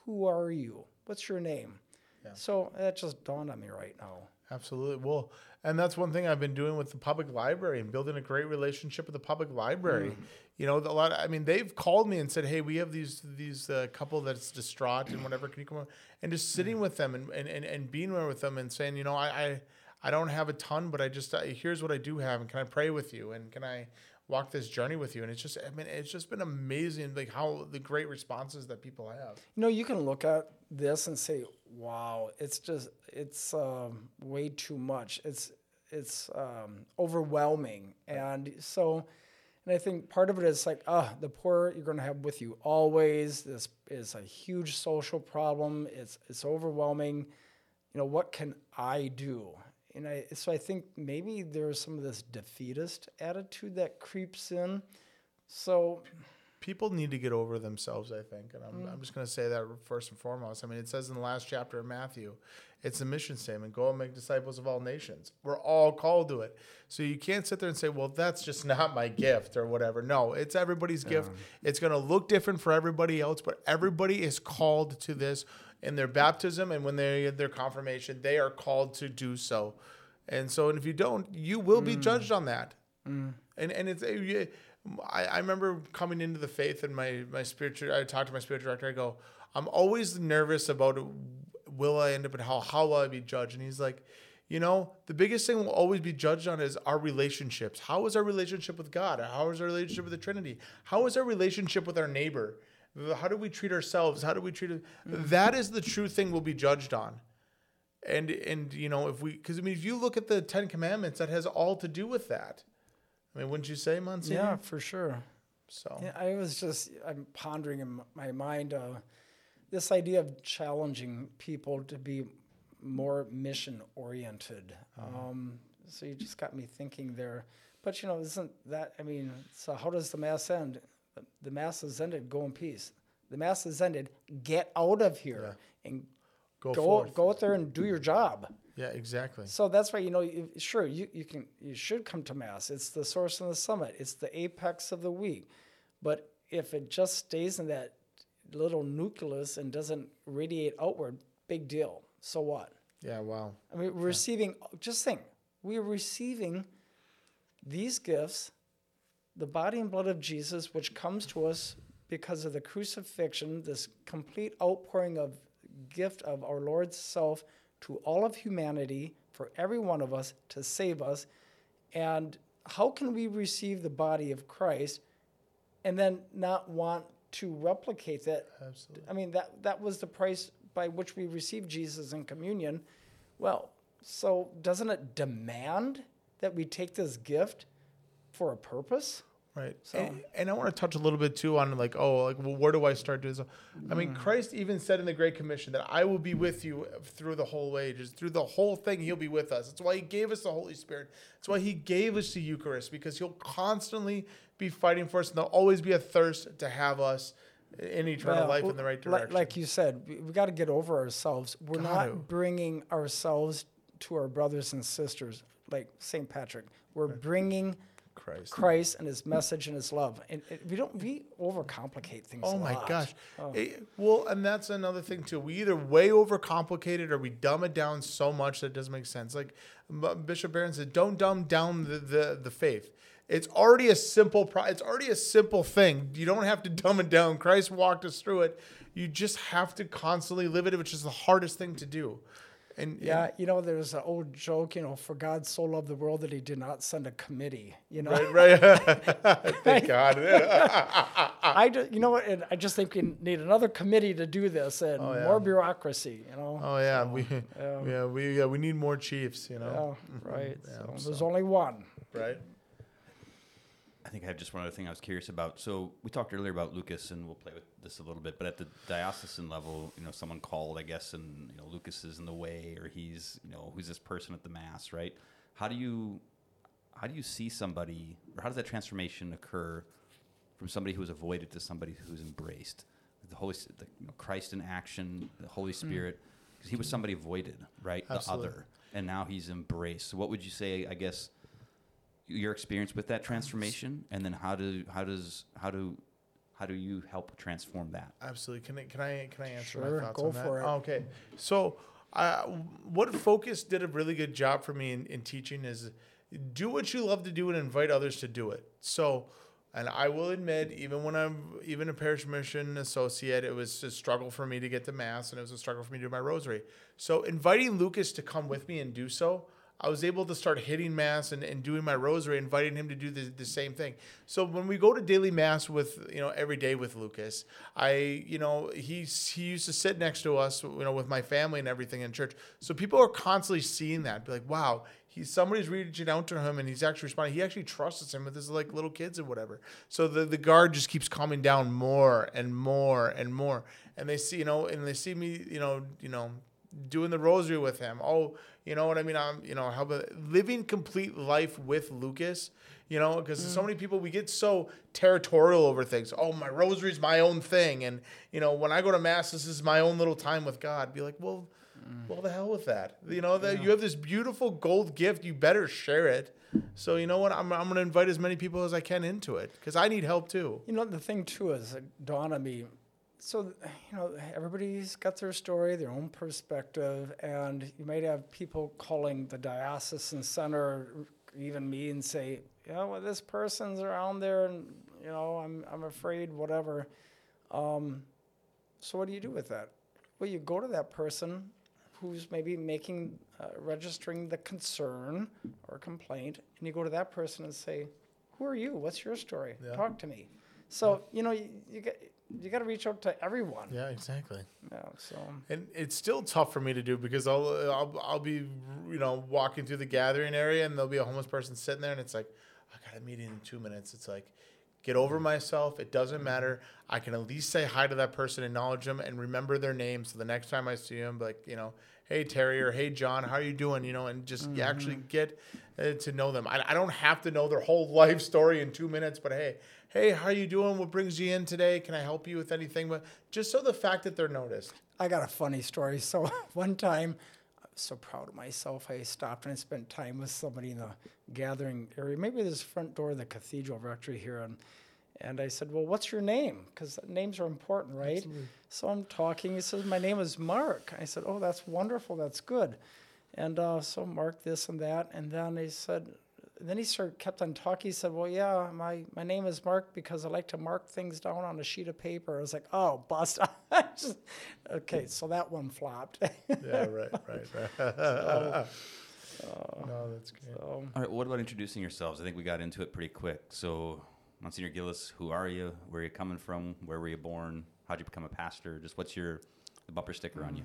who are you? What's your name? Yeah. So that just dawned on me right now. Absolutely. Well, and that's one thing I've been doing with the public library and building a great relationship with the public library. Mm. You know, a lot. Of, I mean, they've called me and said, "Hey, we have these these uh, couple that's distraught and whatever. Can you come?" On? And just sitting mm. with them and, and, and, and being there with them and saying, you know, I, I I don't have a ton, but I just uh, here's what I do have, and can I pray with you, and can I walk this journey with you? And it's just, I mean, it's just been amazing, like how the great responses that people have. You know, you can look at this and say, "Wow, it's just it's um, way too much. It's it's um, overwhelming." And so, and I think part of it is like, ah, the poor you're going to have with you always. This is a huge social problem. It's it's overwhelming. You know, what can I do? And I so I think maybe there's some of this defeatist attitude that creeps in. So people need to get over themselves, I think. And I'm, I'm just going to say that first and foremost. I mean, it says in the last chapter of Matthew, it's a mission statement go and make disciples of all nations. We're all called to it. So you can't sit there and say, well, that's just not my gift or whatever. No, it's everybody's gift. It's going to look different for everybody else, but everybody is called to this in their baptism and when they their confirmation, they are called to do so. And so, and if you don't, you will be judged on that. And and it's uh, I, I remember coming into the faith and my my spiritual. I talked to my spiritual director. I go, I'm always nervous about will I end up in hell? How will I be judged? And he's like, you know, the biggest thing we'll always be judged on is our relationships. How is our relationship with God? How is our relationship with the Trinity? How is our relationship with our neighbor? How do we treat ourselves? How do we treat? Mm-hmm. That is the true thing we'll be judged on. And and you know if we because I mean if you look at the Ten Commandments, that has all to do with that. I mean, wouldn't you say, Monsignor? yeah, for sure. So Yeah, I was just I'm pondering in my mind uh, this idea of challenging people to be more mission oriented. Um, so you just got me thinking there. But you know, isn't that? I mean, so how does the mass end? The- mass is ended. Go in peace. The mass is ended. Get out of here and go, go go out there and do your job. Yeah, exactly. So that's why you know, you, sure, you, you can you should come to mass. It's the source and the summit. It's the apex of the week. But if it just stays in that little nucleus and doesn't radiate outward, big deal. So what? Yeah, wow. I mean, we're receiving. Just think, we are receiving these gifts, the body and blood of Jesus, which comes to us because of the crucifixion. This complete outpouring of gift of our Lord's self to all of humanity for every one of us to save us. And how can we receive the body of Christ and then not want to replicate that? Absolutely. I mean, that, that was the price by which we received Jesus in communion. Well, so doesn't it demand that we take this gift for a purpose? Right. So- And, and I want to touch a little bit too on like, oh, like, well, where do I start doing this? I Mm. mean, Christ even said in the Great Commission that I will be with you through the whole ages, through the whole thing. He'll be with us. That's why He gave us the Holy Spirit. That's why He gave us the Eucharist because He'll constantly be fighting for us, and there'll always be a thirst to have us in eternal Well, life in the right direction. Like you said, we, we got to get over ourselves. We're Gotta. not bringing ourselves to our brothers and sisters like St. Patrick. We're bringing Christ. Christ and His message and His love. And, and we don't we overcomplicate things. Oh my lot. gosh. Oh. It- well, and that's another thing too. We either way overcomplicate it or we dumb it down so much that it doesn't make sense. Like Bishop Barron said, don't dumb down the, the, the faith. It's already a simple pro- it's already a simple thing. You don't have to dumb it down. Christ walked us through it. You just have to constantly live it, which is the hardest thing to do. And Yeah, you know, there's an old joke, you know, for God so loved the world that he did not send a committee, you know. right, right. Thank God. I ju- you know what, and I just think we need another committee to do this and Oh, yeah. more bureaucracy, you know. Oh yeah, we yeah we yeah, we need more chiefs, you Yeah, know. right. Yeah, so there's only one. Right? I think I have just one other thing I was curious about. So we talked earlier about Lucas, and we'll play with this a little bit. But at the diocesan level, you know, someone called, I guess, and you know, Lucas is in the way, or he's, you know, who's this person at the mass, right? How do you, how do you see somebody, or how does that transformation occur from somebody who's avoided to somebody who's embraced? The Holy, the, you know, Christ in action, the Holy hmm. Spirit, because he was somebody avoided, right? Absolutely. The other, and now he's embraced. So what would you say? I guess your experience with that transformation and then how do how does how do how do you help transform that Absolutely. Can I can I can I answer Sure, my thoughts go on that? for it. Okay. So, uh, what Focus did a really good job for me in, in teaching is do what you love to do and invite others to do it. So, and I will admit, even when I'm even a parish mission associate, it was a struggle for me to get to mass, and it was a struggle for me to do my rosary. So, inviting Lucas to come with me and do so. I was able to start hitting mass and, and doing my rosary, inviting him to do the, the same thing. So when we go to daily mass with you know every day with Lucas, I you know he's he used to sit next to us you know with my family and everything in church. So people are constantly seeing that, be like, wow, he's somebody's reaching out to him and he's actually responding. He actually trusts him with his like little kids and whatever. So the, the guard just keeps coming down more and more and more. And they see, you know, and they see me, you know, you know, doing the rosary with him. Oh, you know what I mean? I'm, you know, how about living complete life with Lucas, you know, because so mm. many people, we get so territorial over things. Oh, my rosary is my own thing. And, you know, when I go to mass, this is my own little time with God. Be like, well, mm. well, the hell with that. You know that you have this beautiful gold gift. You better share it. So you know what? I'm I'm gonna invite as many people as I can into it because I need help too. You know, the thing too is it dawned on me. So you know, everybody's got their story, their own perspective, and you might have people calling the diocesan center, even me, and say, you know, well, this person's around there, and you know, I'm I'm afraid, whatever. Um, so what do you do with that? Well, you go to that person who's maybe making, uh, registering the concern or complaint, and you go to that person and say, "Who are you? What's your story? Yeah. Talk to me." So you know, you, you get you got to reach out to everyone. Yeah, exactly. Yeah, so And it's still tough for me to do because I'll I'll I'll be you know walking through the gathering area and there'll be a homeless person sitting there and it's like I got a meeting in two minutes. It's like get over mm-hmm. myself. It doesn't mm-hmm. matter. I can at least say hi to that person, acknowledge them, and remember their name. So the next time I see them, like you know, hey Terry or hey John, how are you doing? You know, and just actually mm-hmm. get uh, to know them. I, I don't have to know their whole life story in two minutes, but hey, hey, how you doing? What brings you in today? Can I help you with anything? But just so the fact that they're noticed. I got a funny story. So one time, I was so proud of myself. I stopped and I spent time with somebody in the gathering area, maybe this front door of the cathedral rectory here, and and I said, "Well, what's your name? Because names are important, right?" So I'm talking. He says, "My name is Mark." I said, "Oh, that's wonderful. That's good." And uh, so Mark this and that, and then he said, then he sort of kept on talking. He said, "Well, yeah, my, my name is Mark because I like to mark things down on a sheet of paper." I was like, "Oh, bust!" Just, okay, so that one flopped. Yeah, right, right, right. no, that's good. so, All right. What about introducing yourselves? I think we got into it pretty quick. So, Monsignor Gilles, who are you? Where are you coming from? Where were you born? How'd you become a pastor? Just what's your the bumper sticker on you?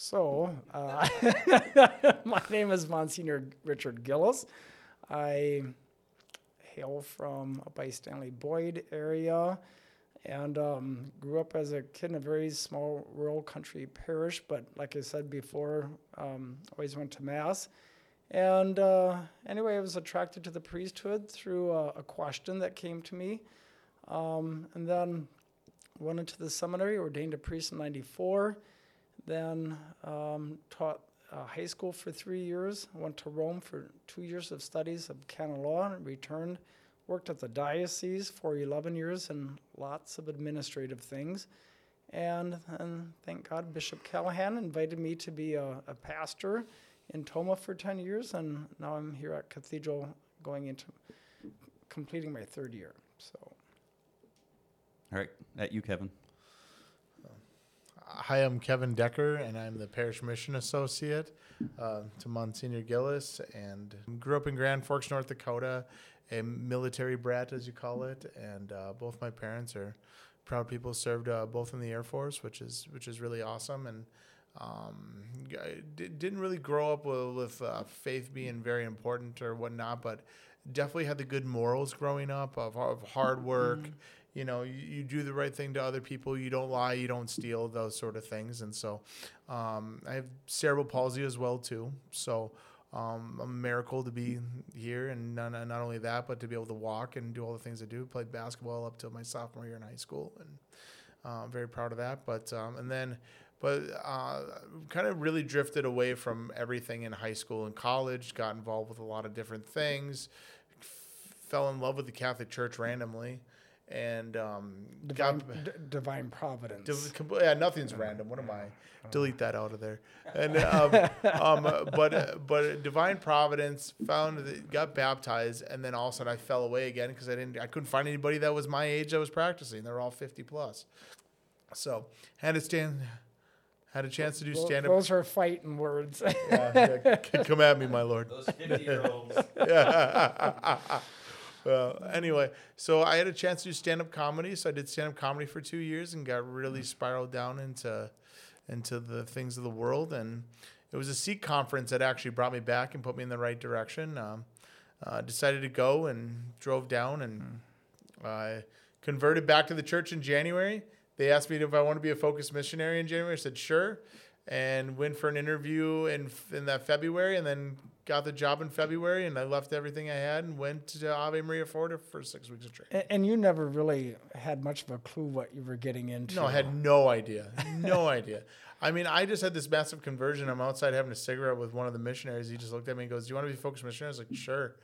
So uh, my name is Monsignor Richard Gilles. I hail from up by Stanley Boyd area, and um, grew up as a kid in a very small rural country parish. But like I said before, um, always went to mass. And uh, anyway, I was attracted to the priesthood through a, a question that came to me. Um, and then went into the seminary, ordained a priest in 94. Then um, taught uh, high school for three years. Went to Rome for two years of studies of canon law and returned. Worked at the diocese for 11 years and lots of administrative things. And, and thank God, Bishop Callahan invited me to be a, a pastor in Tomah for 10 years, and now I'm here at Cathedral going into completing my third year. So, All right. At you, Kevin. Hi, I'm Kevin Decker, and I'm the parish mission associate uh, to Monsignor Gilles, and grew up in Grand Forks, North Dakota, a military brat, as you call it, and uh, both my parents are proud people. Served uh, both in the Air Force, which is which is really awesome, and um, I di- didn't really grow up with, with uh, faith being very important or whatnot, but definitely had the good morals growing up of, of hard work. You know, you, you do the right thing to other people. You don't lie. You don't steal. Those sort of things. And so, um, I have cerebral palsy as well too. So, um, a miracle to be here, and not, not only that, but to be able to walk and do all the things I do. Played basketball up till my sophomore year in high school, and uh, I'm very proud of that. But um, and then, but uh, kind of really drifted away from everything in high school and college. Got involved with a lot of different things. F- fell in love with the Catholic Church randomly, and um, divine, got. d- divine providence. Div- com- yeah, nothing's random. What am I? Delete that out of there. And um, um, but uh, but divine providence found that got baptized, and then all of a sudden I fell away again because I didn't. I couldn't find anybody that was my age that was practicing. They're all fifty plus. So had to stand. had a chance to do Tho- stand up. Those are fighting words. Yeah, yeah, come at me, my lord. Those 50 year olds. Well, anyway, so I had a chance to do stand up comedy. So I did stand up comedy for two years and got really spiraled down into into the things of the world. And it was a Seek conference that actually brought me back and put me in the right direction. Um, uh, decided to go and drove down and I converted back to the church in January. They asked me if I want to be a focused missionary in January. I said sure, and went for an interview in in that February, and then got the job in February. And I left everything I had and went to Ave Maria, Florida for six weeks of training. A- and you never really had much of a clue what you were getting into. No, I had no idea. No idea. I mean, I just had this massive conversion. I'm outside having a cigarette with one of the missionaries. He just looked at me and goes, Do you want to be a focus missionary? I was like, Sure.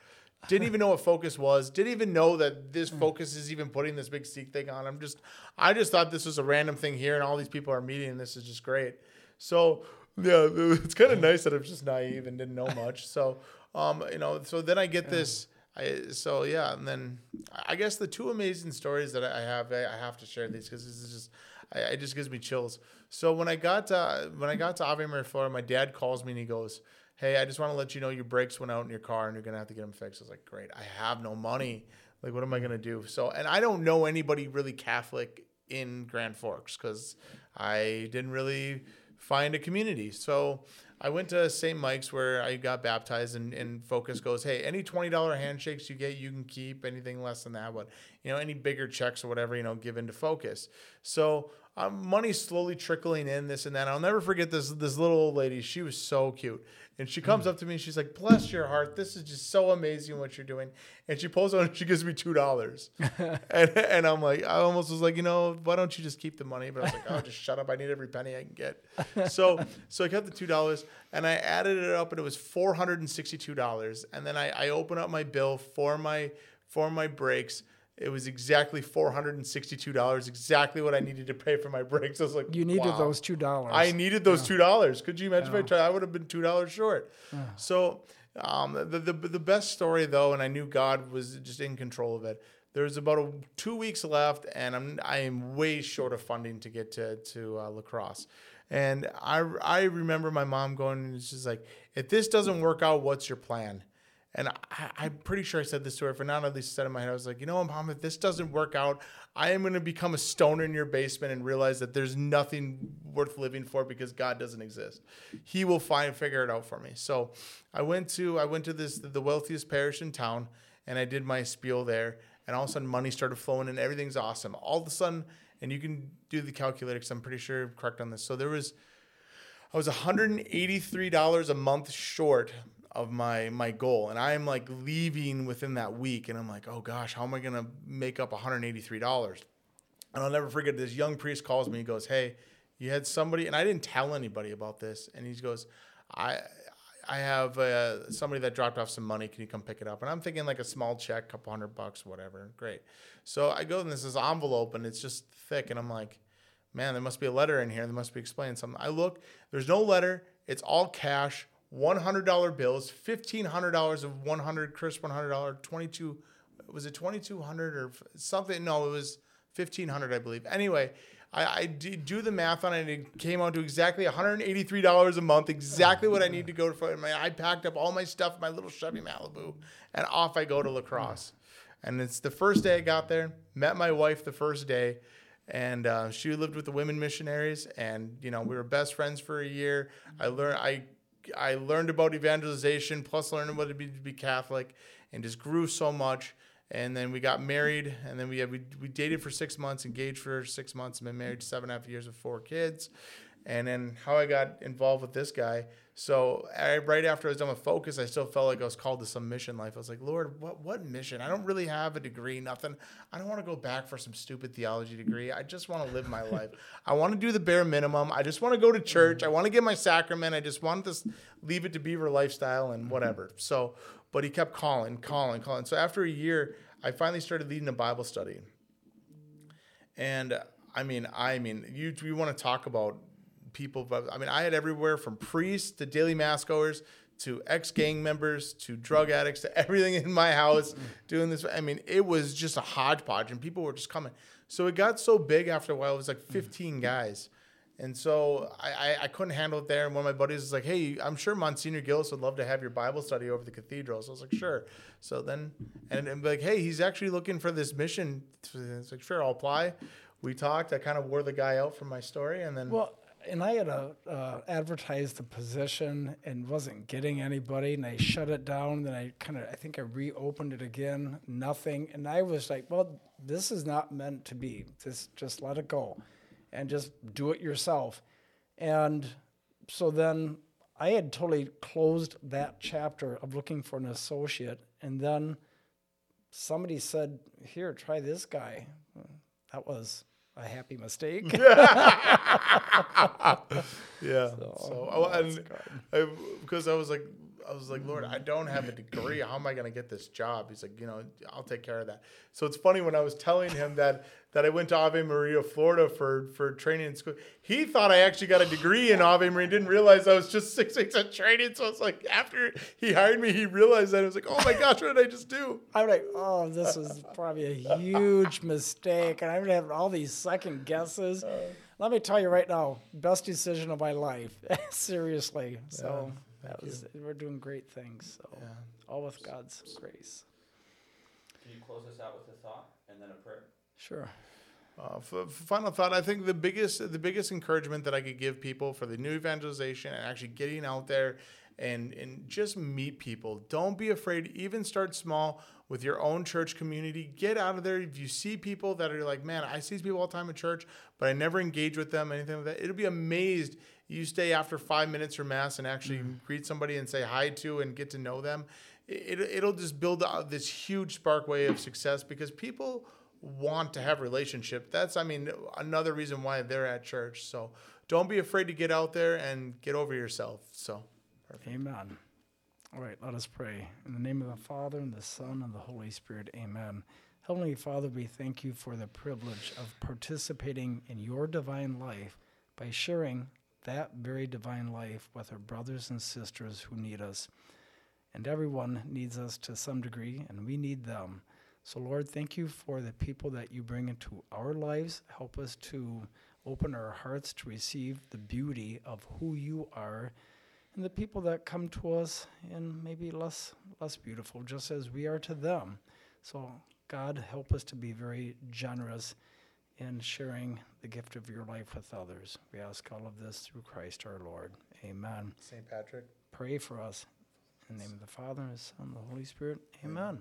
Didn't even know what focus was. Didn't even know that this mm. focus is even putting this big Seek thing on. I'm just, I just thought this was a random thing here and all these people are meeting and this is just great. So, yeah, it's kind of nice that I'm just naive and didn't know much. So, um, you know, so then I get this. I, so yeah, and then I guess the two amazing stories that I have, I, I have to share these because this is just, I, it just gives me chills. So when I got to, when I got to Ave Maria, Florida, my dad calls me and he goes, "Hey, I just want to let you know your brakes went out in your car and you're gonna have to get them fixed." I was like, "Great, I have no money. Like, what am I gonna do?" So, and I don't know anybody really Catholic in Grand Forks because I didn't really find a community. So I went to St. Mike's where I got baptized, and, and Focus goes, "Hey, any twenty dollar handshakes you get, you can keep. Anything less than that, but you know, any bigger checks or whatever, you know, give into Focus." So um, money's slowly trickling in, this and that. I'll never forget this this little old lady. She was so cute, and she comes up to me. and She's like, "Bless your heart. This is just so amazing what you're doing." And she pulls out and she gives me two dollars, and and I'm like, I almost was like, you know, why don't you just keep the money? But I was like, oh, just shut up. I need every penny I can get. So so I kept the two dollars and I added it up, and it was four hundred and sixty two dollars. And then I I open up my bill for my for my brakes. It was exactly four hundred and sixty-two dollars, exactly what I needed to pay for my brakes. I was like, You needed wow. those two dollars. I needed those two dollars. Could you imagine if I tried? I would have been two dollars short. So um, the, the the best story though, and I knew God was just in control of it. There's about a, two weeks left, and I'm I am way short of funding to get to to uh, La Crosse. And I I remember my mom going, and she's like, if this doesn't work out, what's your plan? And I, I'm pretty sure I said this to her. If not, at least said in my head, I was like, you know mom, if this doesn't work out, I am going to become a stoner in your basement and realize that there's nothing worth living for because God doesn't exist. He will find figure it out for me. So I went to I went to this the wealthiest parish in town, and I did my spiel there. And all of a sudden, money started flowing, and everything's awesome. All of a sudden, and you can do the calculator because I'm pretty sure I'm correct on this. So there was I was $183 a month short of my my goal and I'm like leaving within that week and I'm like, "Oh gosh, how am I going to make up $183?" And I'll never forget this young priest calls me and goes, "Hey, you had somebody and I didn't tell anybody about this." And he goes, "I I have uh, somebody that dropped off some money. Can you come pick it up?" And I'm thinking like a small check, couple hundred bucks, whatever. Great. So I go and this is envelope and it's just thick and I'm like, man, there must be a letter in here. There must be explaining something. I look, there's no letter. It's all cash, $100 bills, $1,500 of 100 crisp $100, 22, was it 2200 or something? No, it was 1500 I believe. Anyway, I, I did do the math on it and it came out to exactly $183 a month, exactly what I need to go for. And I packed up all my stuff, my little Chevy Malibu, and off I go to La Crosse. And it's the first day I got there, met my wife the first day and uh, she lived with the women missionaries and you know we were best friends for a year i learned i i learned about evangelization plus learning what it be to be catholic and just grew so much. And then we got married and then we had, we, we dated for six months engaged for six months and been married seven and a half years with four kids. And then how i got involved with this guy so I, right after i was done with focus i still felt like i was called to some mission life. I was like lord what, what mission? I don't really have a degree nothing. I don't want to go back for some stupid theology degree. I just want to live my life. I want to do the bare minimum. I just want to go to church. I want to get my sacrament. I just want to leave it to beaver lifestyle and whatever. Mm-hmm. So but he kept calling calling calling. So after a year i finally started leading a bible study. And I mean, I mean, you we want to talk about people, but I mean, I had everywhere from priests to daily mass goers to ex gang members to drug addicts to everything in my house doing this. I mean, it was just a hodgepodge, and people were just coming. So it got so big after a while. It was like mm-hmm. 15 guys, And so I, I, I couldn't handle it there. And one of my buddies was like, Hey, I'm sure Monsignor Gilles would love to have your Bible study over the cathedral. So I was like, Sure. So then, and, and like, Hey, he's actually looking for this mission. It's like, Sure, I'll apply. We talked. I kind of wore the guy out from my story. And then, Well, and I had uh, uh, advertised the position and wasn't getting anybody, and I shut it down. Then I kind of, I think I reopened it again, nothing. And I was like, well, this is not meant to be. Just, just let it go, and just do it yourself. And so then I had totally closed that chapter of looking for an associate, and then somebody said, "Here, try this guy." That was a happy mistake. yeah. So, oh, and I, because I was like, I was like, Lord, I don't have a degree. How am I going to get this job? He's like, you know, I'll take care of that. So it's funny when I was telling him that that I went to Ave Maria, Florida for for training in school. He thought I actually got a degree in Ave Maria. Didn't realize I was just six weeks of training. So I was like after he hired me, he realized that I was like, oh my gosh, what did I just do? I'm like, oh, this was probably a huge mistake, and I'm gonna have all these second guesses. Uh. Let me tell you right now, best decision of my life. Seriously. So that was we're doing great things. So all with God's grace. Can you close us out with a thought and then a prayer? Sure. Uh, f- final thought: I think the biggest the biggest encouragement that I could give people for the new evangelization and actually getting out there and and just meet people. Don't be afraid. Even start small with your own church community. Get out of there. If you see people that are like, man, I see these people all the time in church, but I never engage with them, anything like that. It'll be amazed. You stay after five minutes from mass and actually greet somebody and say hi to and get to know them. It, it'll just build out this huge sparkway of success because people want to have relationship. That's I mean another reason why they're at church. So don't be afraid to get out there and get over yourself. So Amen. All right, let us pray. In the name of the Father, and the Son, and the Holy Spirit, amen. Heavenly Father, we thank you for the privilege of participating in your divine life by sharing that very divine life with our brothers and sisters who need us. And everyone needs us to some degree, and we need them. So, Lord, thank you for the people that you bring into our lives. Help us to open our hearts to receive the beauty of who you are and the people that come to us and maybe less less beautiful just as we are to them. So god help us to be very generous in sharing the gift of your life with others. We ask all of this through christ our lord. Amen. St. Patrick. pray for us. In the name of the father and the son and the holy spirit. Amen